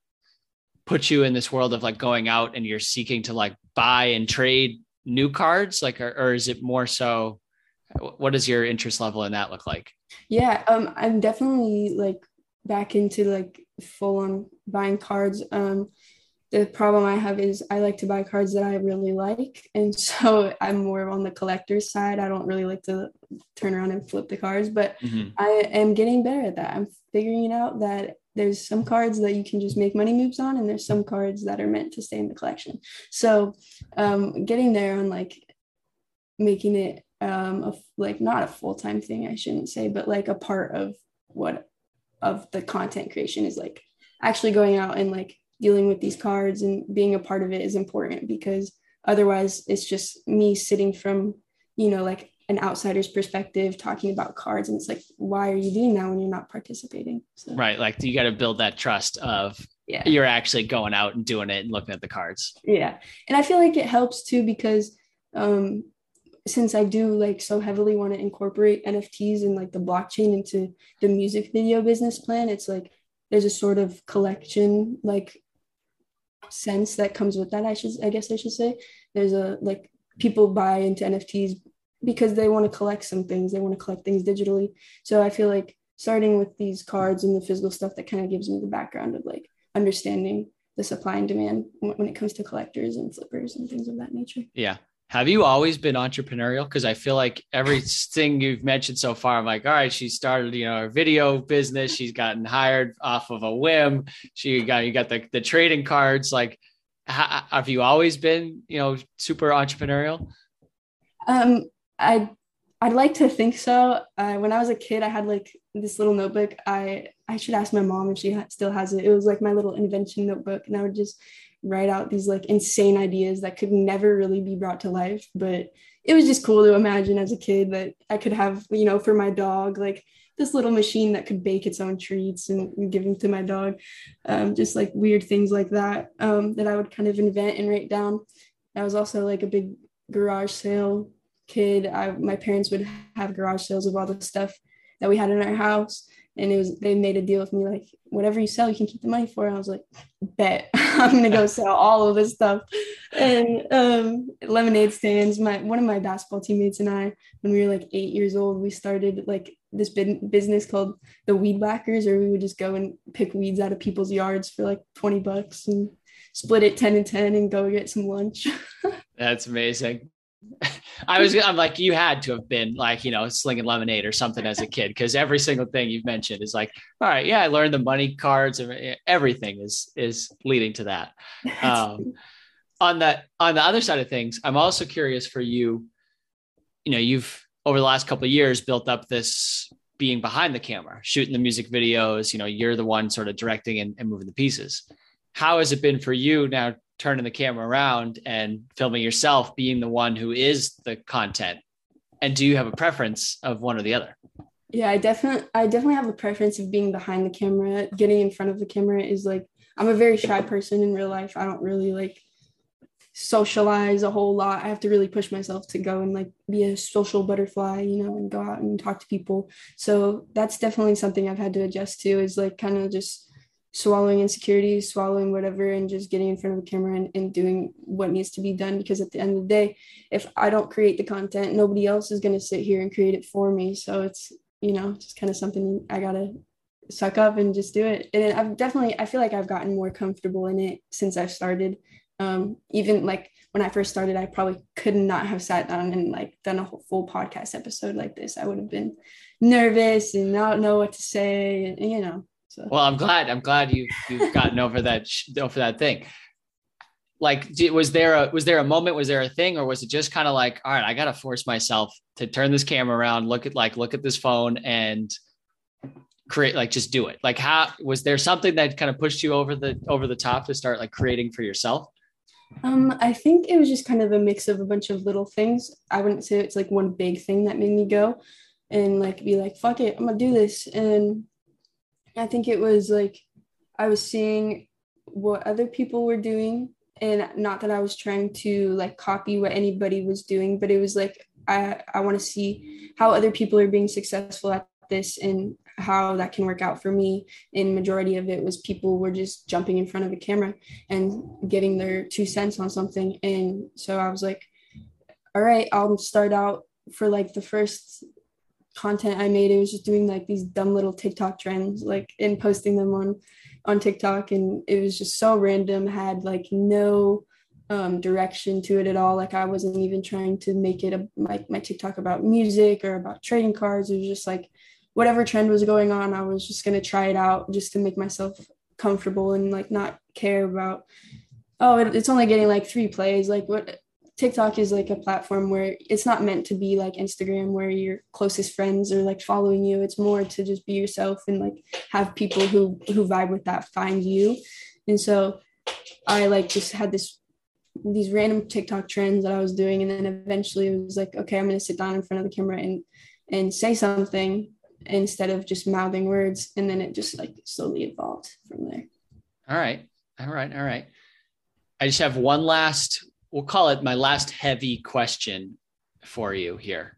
put you in this world of like going out and you're seeking to like buy and trade new cards? Like or, or is it more so what does your interest level in that look like? Yeah um i'm definitely like back into like full on buying cards. Um the problem i have is i like to buy cards that i really like and so i'm more on the collector's side. I don't really like to turn around and flip the cards but mm-hmm. i am getting better at that. I'm figuring out that there's some cards that you can just make money moves on and there's some cards that are meant to stay in the collection. So um, getting there on like making it um, a, like not a full-time thing i shouldn't say but like a part of what of the content creation is like actually going out and like dealing with these cards and being a part of it is important because otherwise it's just me sitting from you know like an outsider's perspective talking about cards and it's like why are you doing that when you're not participating? So. right like you got to build that trust of yeah. you're actually going out and doing it and looking at the cards. Yeah and i feel like it helps too because um since i do like so heavily want to incorporate nfts and like the blockchain into the music video business plan it's like there's a sort of collection like sense that comes with that i should i guess i should say. There's a like people buy into nfts because they want to collect some things. They want to collect things digitally. So I feel like starting with these cards and the physical stuff that kind of gives me the background of like understanding the supply and demand when it comes to collectors and flippers and things of that nature. Yeah. Have you always been entrepreneurial? Because I feel like everything you've mentioned so far, I'm like, all right, she started, you know, her video business. She's gotten hired off of a whim. She got you got the the trading cards. Like, have you always been, you know, super entrepreneurial? Um, I I'd like to think so. Uh, when I was a kid, I had like this little notebook. I I should ask my mom if she ha- still has it. It was like my little invention notebook, and I would just write out these like insane ideas that could never really be brought to life. But it was just cool to imagine as a kid that I could have, you know, for my dog, like this little machine that could bake its own treats and, give them to my dog. Um, just like weird things like that um, that I would kind of invent and write down. I was also like a big garage sale kid, I, my parents would have garage sales of all the stuff that we had in our house. And it was they made a deal with me like whatever you sell, you can keep the money for. And I was like, bet I'm gonna go sell all of this stuff. And um, lemonade stands. My one of my basketball teammates and I, when we were like eight years old, we started like this business called the Weed Whackers, or we would just go and pick weeds out of people's yards for like 20 bucks and split it 10 and 10 and go get some lunch. That's amazing. I was, I'm like, you had to have been like, you know, slinging lemonade or something as a kid, because every single thing you've mentioned is like, all right, yeah, I learned the money cards and everything is is leading to that. Um, on that, on the other side of things, I'm also curious for you. You know, you've over the last couple of years built up this being behind the camera, shooting the music videos. You know, you're the one sort of directing and, and moving the pieces. How has it been for you now turning the camera around and filming yourself being the one who is the content? And do you have a preference of one or the other? Yeah i definitely i definitely have a preference of being behind the camera. Getting in front of the camera is like i'm a very shy person in real life. I don't really like socialize a whole lot. I have to really push myself to go and like be a social butterfly you know and go out and talk to people. So that's definitely something i've had to adjust to is like kind of just swallowing insecurities, swallowing whatever, and just getting in front of the camera and, and doing what needs to be done. Because at the end of the day, if I don't create the content, nobody else is going to sit here and create it for me. So it's, you know, just kind of something I got to suck up and just do it. And I've definitely, I feel like I've gotten more comfortable in it since I've started. Um, even like when I first started, I probably could not have sat down and like done a whole full podcast episode like this. I would have been nervous and not know what to say, and, you know. So. Well, I'm glad. I'm glad you you've gotten over that over that thing. Like, was there a was there a moment? Was there a thing, or was it just kind of like, all right, I got to force myself to turn this camera around, look at like look at this phone, and create like just do it. Like, how was there something that kind of pushed you over the over the top to start like creating for yourself? Um, I think it was just kind of a mix of a bunch of little things. I wouldn't say it's like one big thing that made me go and like be like, fuck it, I'm gonna do this. And I think it was like I was seeing what other people were doing and not that I was trying to like copy what anybody was doing, but it was like I I want to see how other people are being successful at this and how that can work out for me. And majority of it was people were just jumping in front of a camera and getting their two cents on something. And so I was like, all right, I'll start out for like the first content I made. It was just doing like these dumb little TikTok trends, like and posting them on on TikTok, and it was just so random. Had like no um, direction to it at all. Like I wasn't even trying to make it a, like my TikTok about music or about trading cards. It was just like whatever trend was going on, I was just gonna try it out just to make myself comfortable and like not care about. Oh, it, it's only getting like three plays. Like what? TikTok is like a platform where it's not meant to be like Instagram where your closest friends are like following you. It's more to just be yourself and like have people who who vibe with that find you. And so I like just had this these random TikTok trends that I was doing and then eventually it was like okay, I'm going to sit down in front of the camera and and say something instead of just mouthing words and then it just like slowly evolved from there. All right. All right. All right. I just have one last we'll call it my last heavy question for you here.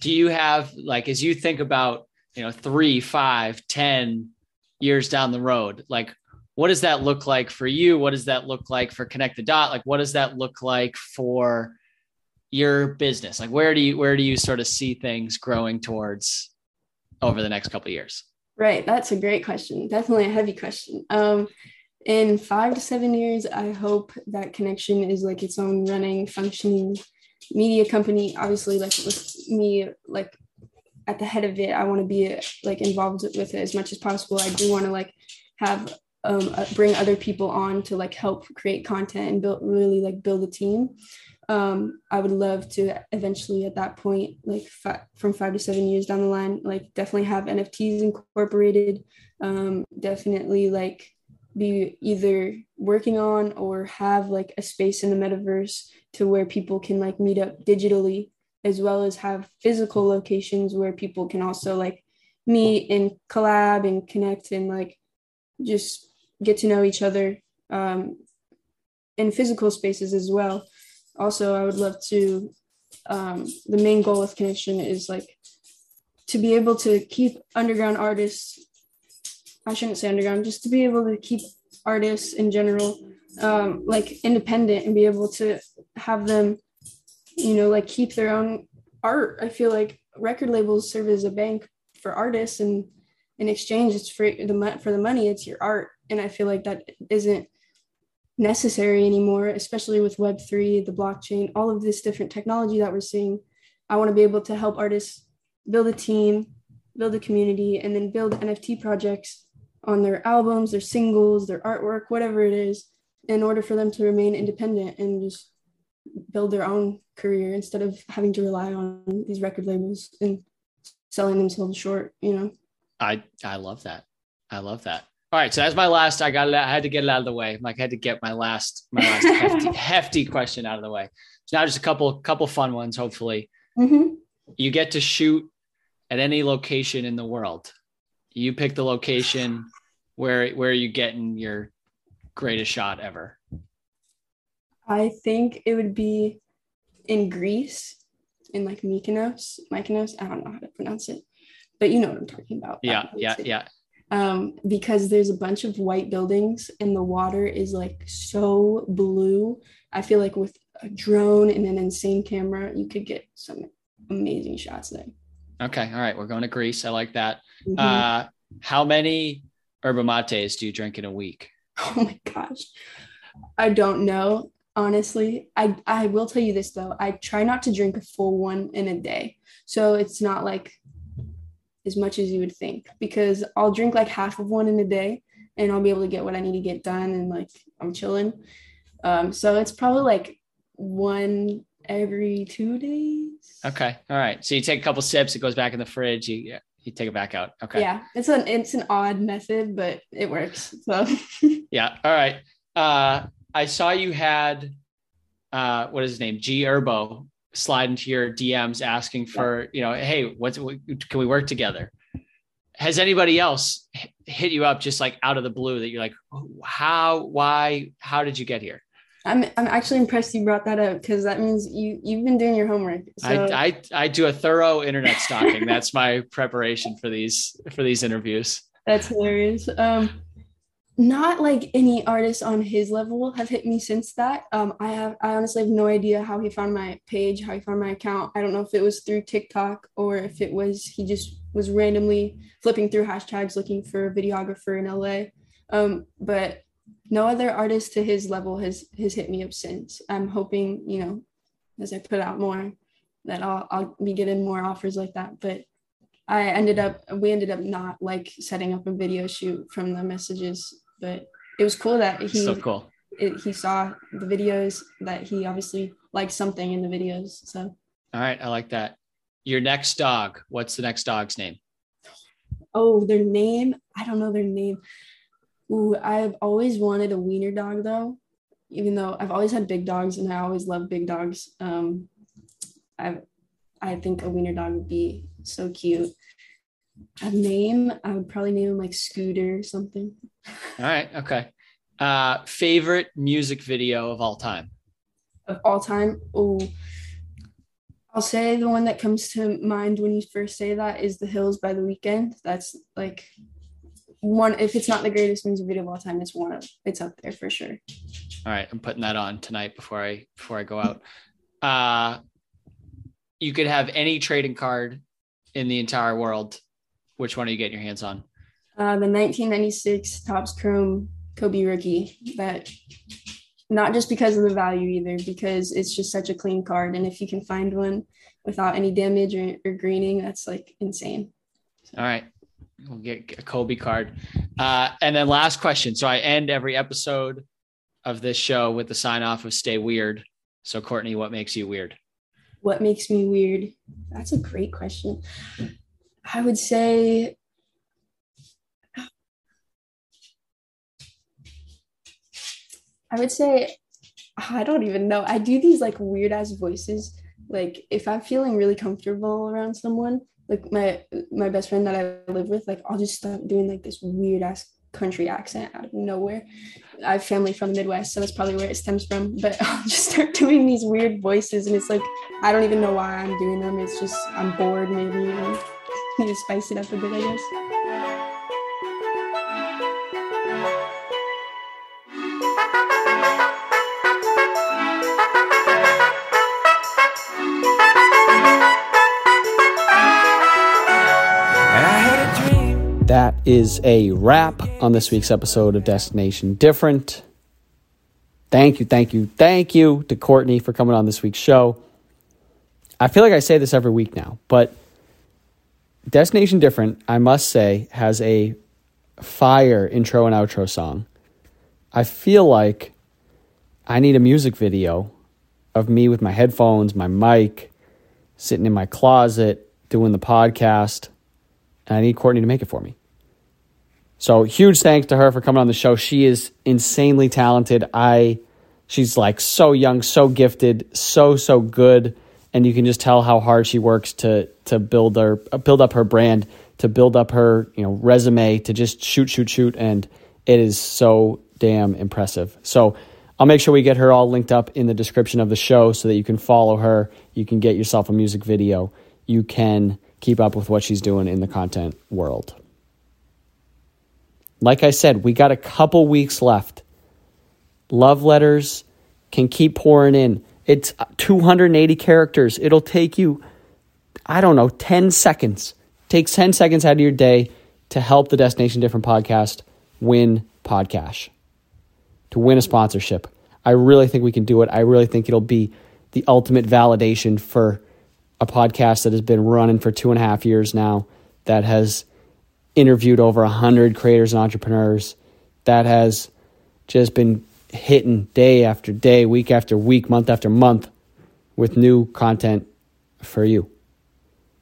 Do you have like as you think about you know three, five, ten years down the road, like what does that look like for you? What does that look like for Connect the Dot? Like what does that look like for your business? Like where do you where do you sort of see things growing towards over the next couple years? Right, that's a great question. Definitely a heavy question. Um, in five to seven years, I hope that Connection is like its own running, functioning media company. Obviously, like with me, like at the head of it, I want to be like involved with it as much as possible. I do want to like have um, uh, bring other people on to like help create content and build really like build a team. um, I would love to eventually at that point, like fi- from five to seven years down the line, like definitely have NFTs incorporated. Um, definitely like be either working on or have like a space in the metaverse to where people can like meet up digitally as well as have physical locations where people can also like meet and collab and connect and like just get to know each other um, in physical spaces as well. Also, I would love to. Um, the main goal with Connection is like to be able to keep underground artists. I shouldn't say underground, just to be able to keep artists in general um, like independent and be able to have them, you know, like keep their own art. I feel like record labels serve as a bank for artists, and in exchange, it's for the for the money. It's your art, and I feel like that isn't necessary anymore, especially with Web three, the blockchain, all of this different technology that we're seeing. I want to be able to help artists build a team, build a community, and then build NFT projects on their albums, their singles, their artwork, whatever it is, in order for them to remain independent and just build their own career instead of having to rely on these record labels and selling themselves short, you know. I I love that. I love that. All right, so that's my last. I got. it. I had to get it out of the way. Like I had to get my last, my last hefty, hefty question out of the way. So now just a couple, couple fun ones. Hopefully, mm-hmm. you get to shoot at any location in the world. You pick the location. Where where are you getting your greatest shot ever? I think it would be in Greece, in like Mykonos. Mykonos. I don't know how to pronounce it, but you know what I'm talking about. Yeah, yeah, yeah um, because there's a bunch of white buildings and the water is like so blue. I feel like with a drone and an insane camera, you could get some amazing shots there. Okay. All right. We're going to Greece. I like that. Mm-hmm. Uh, how many yerba mates do you drink in a week? Oh my gosh. I don't know. Honestly, I, I will tell you this though. I try not to drink a full one in a day. So it's not like as much as you would think because I'll drink like half of one in a day and I'll be able to get what I need to get done and like I'm chilling. Um, so it's probably like one every two days. Okay. All right. So you take a couple sips, it goes back in the fridge. You you take it back out. Okay. Yeah. It's an it's an odd method, but it works. So yeah. All right. Uh I saw you had uh what is his name? G Herbo slide into your DMs asking for, you know, hey, what's can we work together? Has anybody else hit you up just like out of the blue that you're like, how, why, how did you get here? I'm I'm actually impressed you brought that up because that means you you've been doing your homework. So. I, I I do a thorough internet stalking. That's my preparation for these for these interviews. That's hilarious. Um, not like any artist on his level have hit me since that. Um, I have I honestly have no idea how he found my page, how he found my account. I don't know if it was through TikTok or if it was he just was randomly flipping through hashtags looking for a videographer in LA. Um, but no other artist to his level has has hit me up since. I'm hoping, you know, as I put out more, that I'll I'll be getting more offers like that. But I ended up we ended up not like setting up a video shoot from the messages but it was cool that he so cool. It, he saw the videos that he obviously liked something in the videos. So all right, I like that. Your next dog. What's the next dog's name? Oh, their name. I don't know their name. Ooh, I've always wanted a wiener dog though, even though I've always had big dogs and I always love big dogs. Um, I I think a wiener dog would be so cute. A name, I would probably name him like Scooter or something. All right. Okay. Uh, favorite music video of all time? Of all time? Oh, I'll say the one that comes to mind when you first say that is The Hills by The Weeknd. That's like one, if it's not the greatest music video of all time, it's one of, it's up there for sure. All right. I'm putting that on tonight before I, before I go out. Uh, you could have any trading card in the entire world. Which one are you getting your hands on? Uh, the 1996 Topps Chrome Kobe rookie. That not just because of the value either, because it's just such a clean card. And if you can find one without any damage or, or greening, that's like insane. All right. We'll get a Kobe card. Uh, and then last question. So I end every episode of this show with the sign off of stay weird. So, Courtney, what makes you weird? What makes me weird? That's a great question. I would say I would say I don't even know. I do these like weird ass voices. Like if I'm feeling really comfortable around someone, like my my best friend that I live with, like I'll just start doing like this weird ass country accent out of nowhere. I have family from the Midwest, so that's probably where it stems from. But I'll just start doing these weird voices, and it's like I don't even know why I'm doing them. It's just I'm bored, maybe, and need to spice it up a bit, I guess. Is a wrap on this week's episode of Destination Different. Thank you, thank you, thank you to Courtney for coming on this week's show. I feel like I say this every week now, but Destination Different, I must say, has a fire intro and outro song. I feel like I need a music video of me with my headphones, my mic, sitting in my closet doing the podcast, and I need Courtney to make it for me. So huge thanks to her for coming on the show. She is insanely talented. I she's like so young, so gifted, so so good, and you can just tell how hard she works to to build her build up her brand, to build up her, you know, resume, to just shoot shoot shoot and it is so damn impressive. So I'll make sure we get her all linked up in the description of the show so that you can follow her, you can get yourself a music video, you can keep up with what she's doing in the content world. Like I said, we got a couple weeks left. Love letters can keep pouring in. It's 280 characters. It'll take you, I don't know, 10 seconds. Take 10 seconds out of your day to help the Destination Different podcast win podcast, to win a sponsorship. I really think we can do it. I really think it'll be the ultimate validation for a podcast that has been running for two and a half years now, that has interviewed over 100 creators and entrepreneurs that has just been hitting day after day, week after week, month after month with new content for you.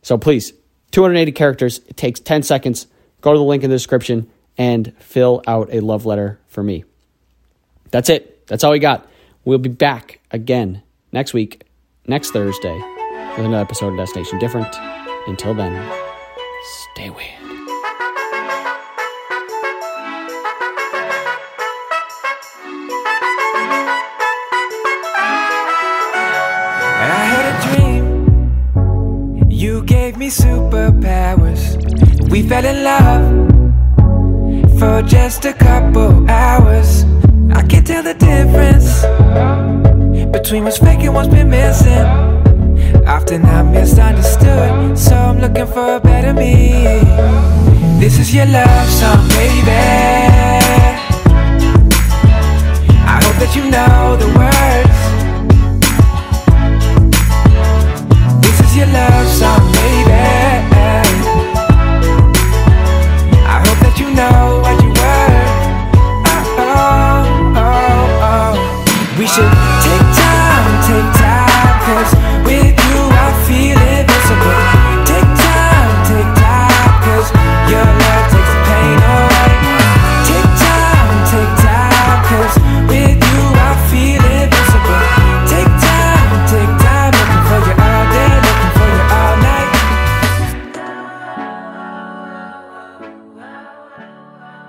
So please, 280 characters, it takes 10 seconds. Go to the link in the description and fill out a love letter for me. That's it. That's all we got. We'll be back again next week, next Thursday, with another episode of Destination Different. Until then, stay weird. Superpowers. We fell in love for just a couple hours. I can't tell the difference between what's fake and what's been missing. Often I'm misunderstood, so I'm looking for a better me. This is your love song, baby. I hope that you know the words. I hope that you know what you were oh, oh, oh. oh. We should take time, take time cause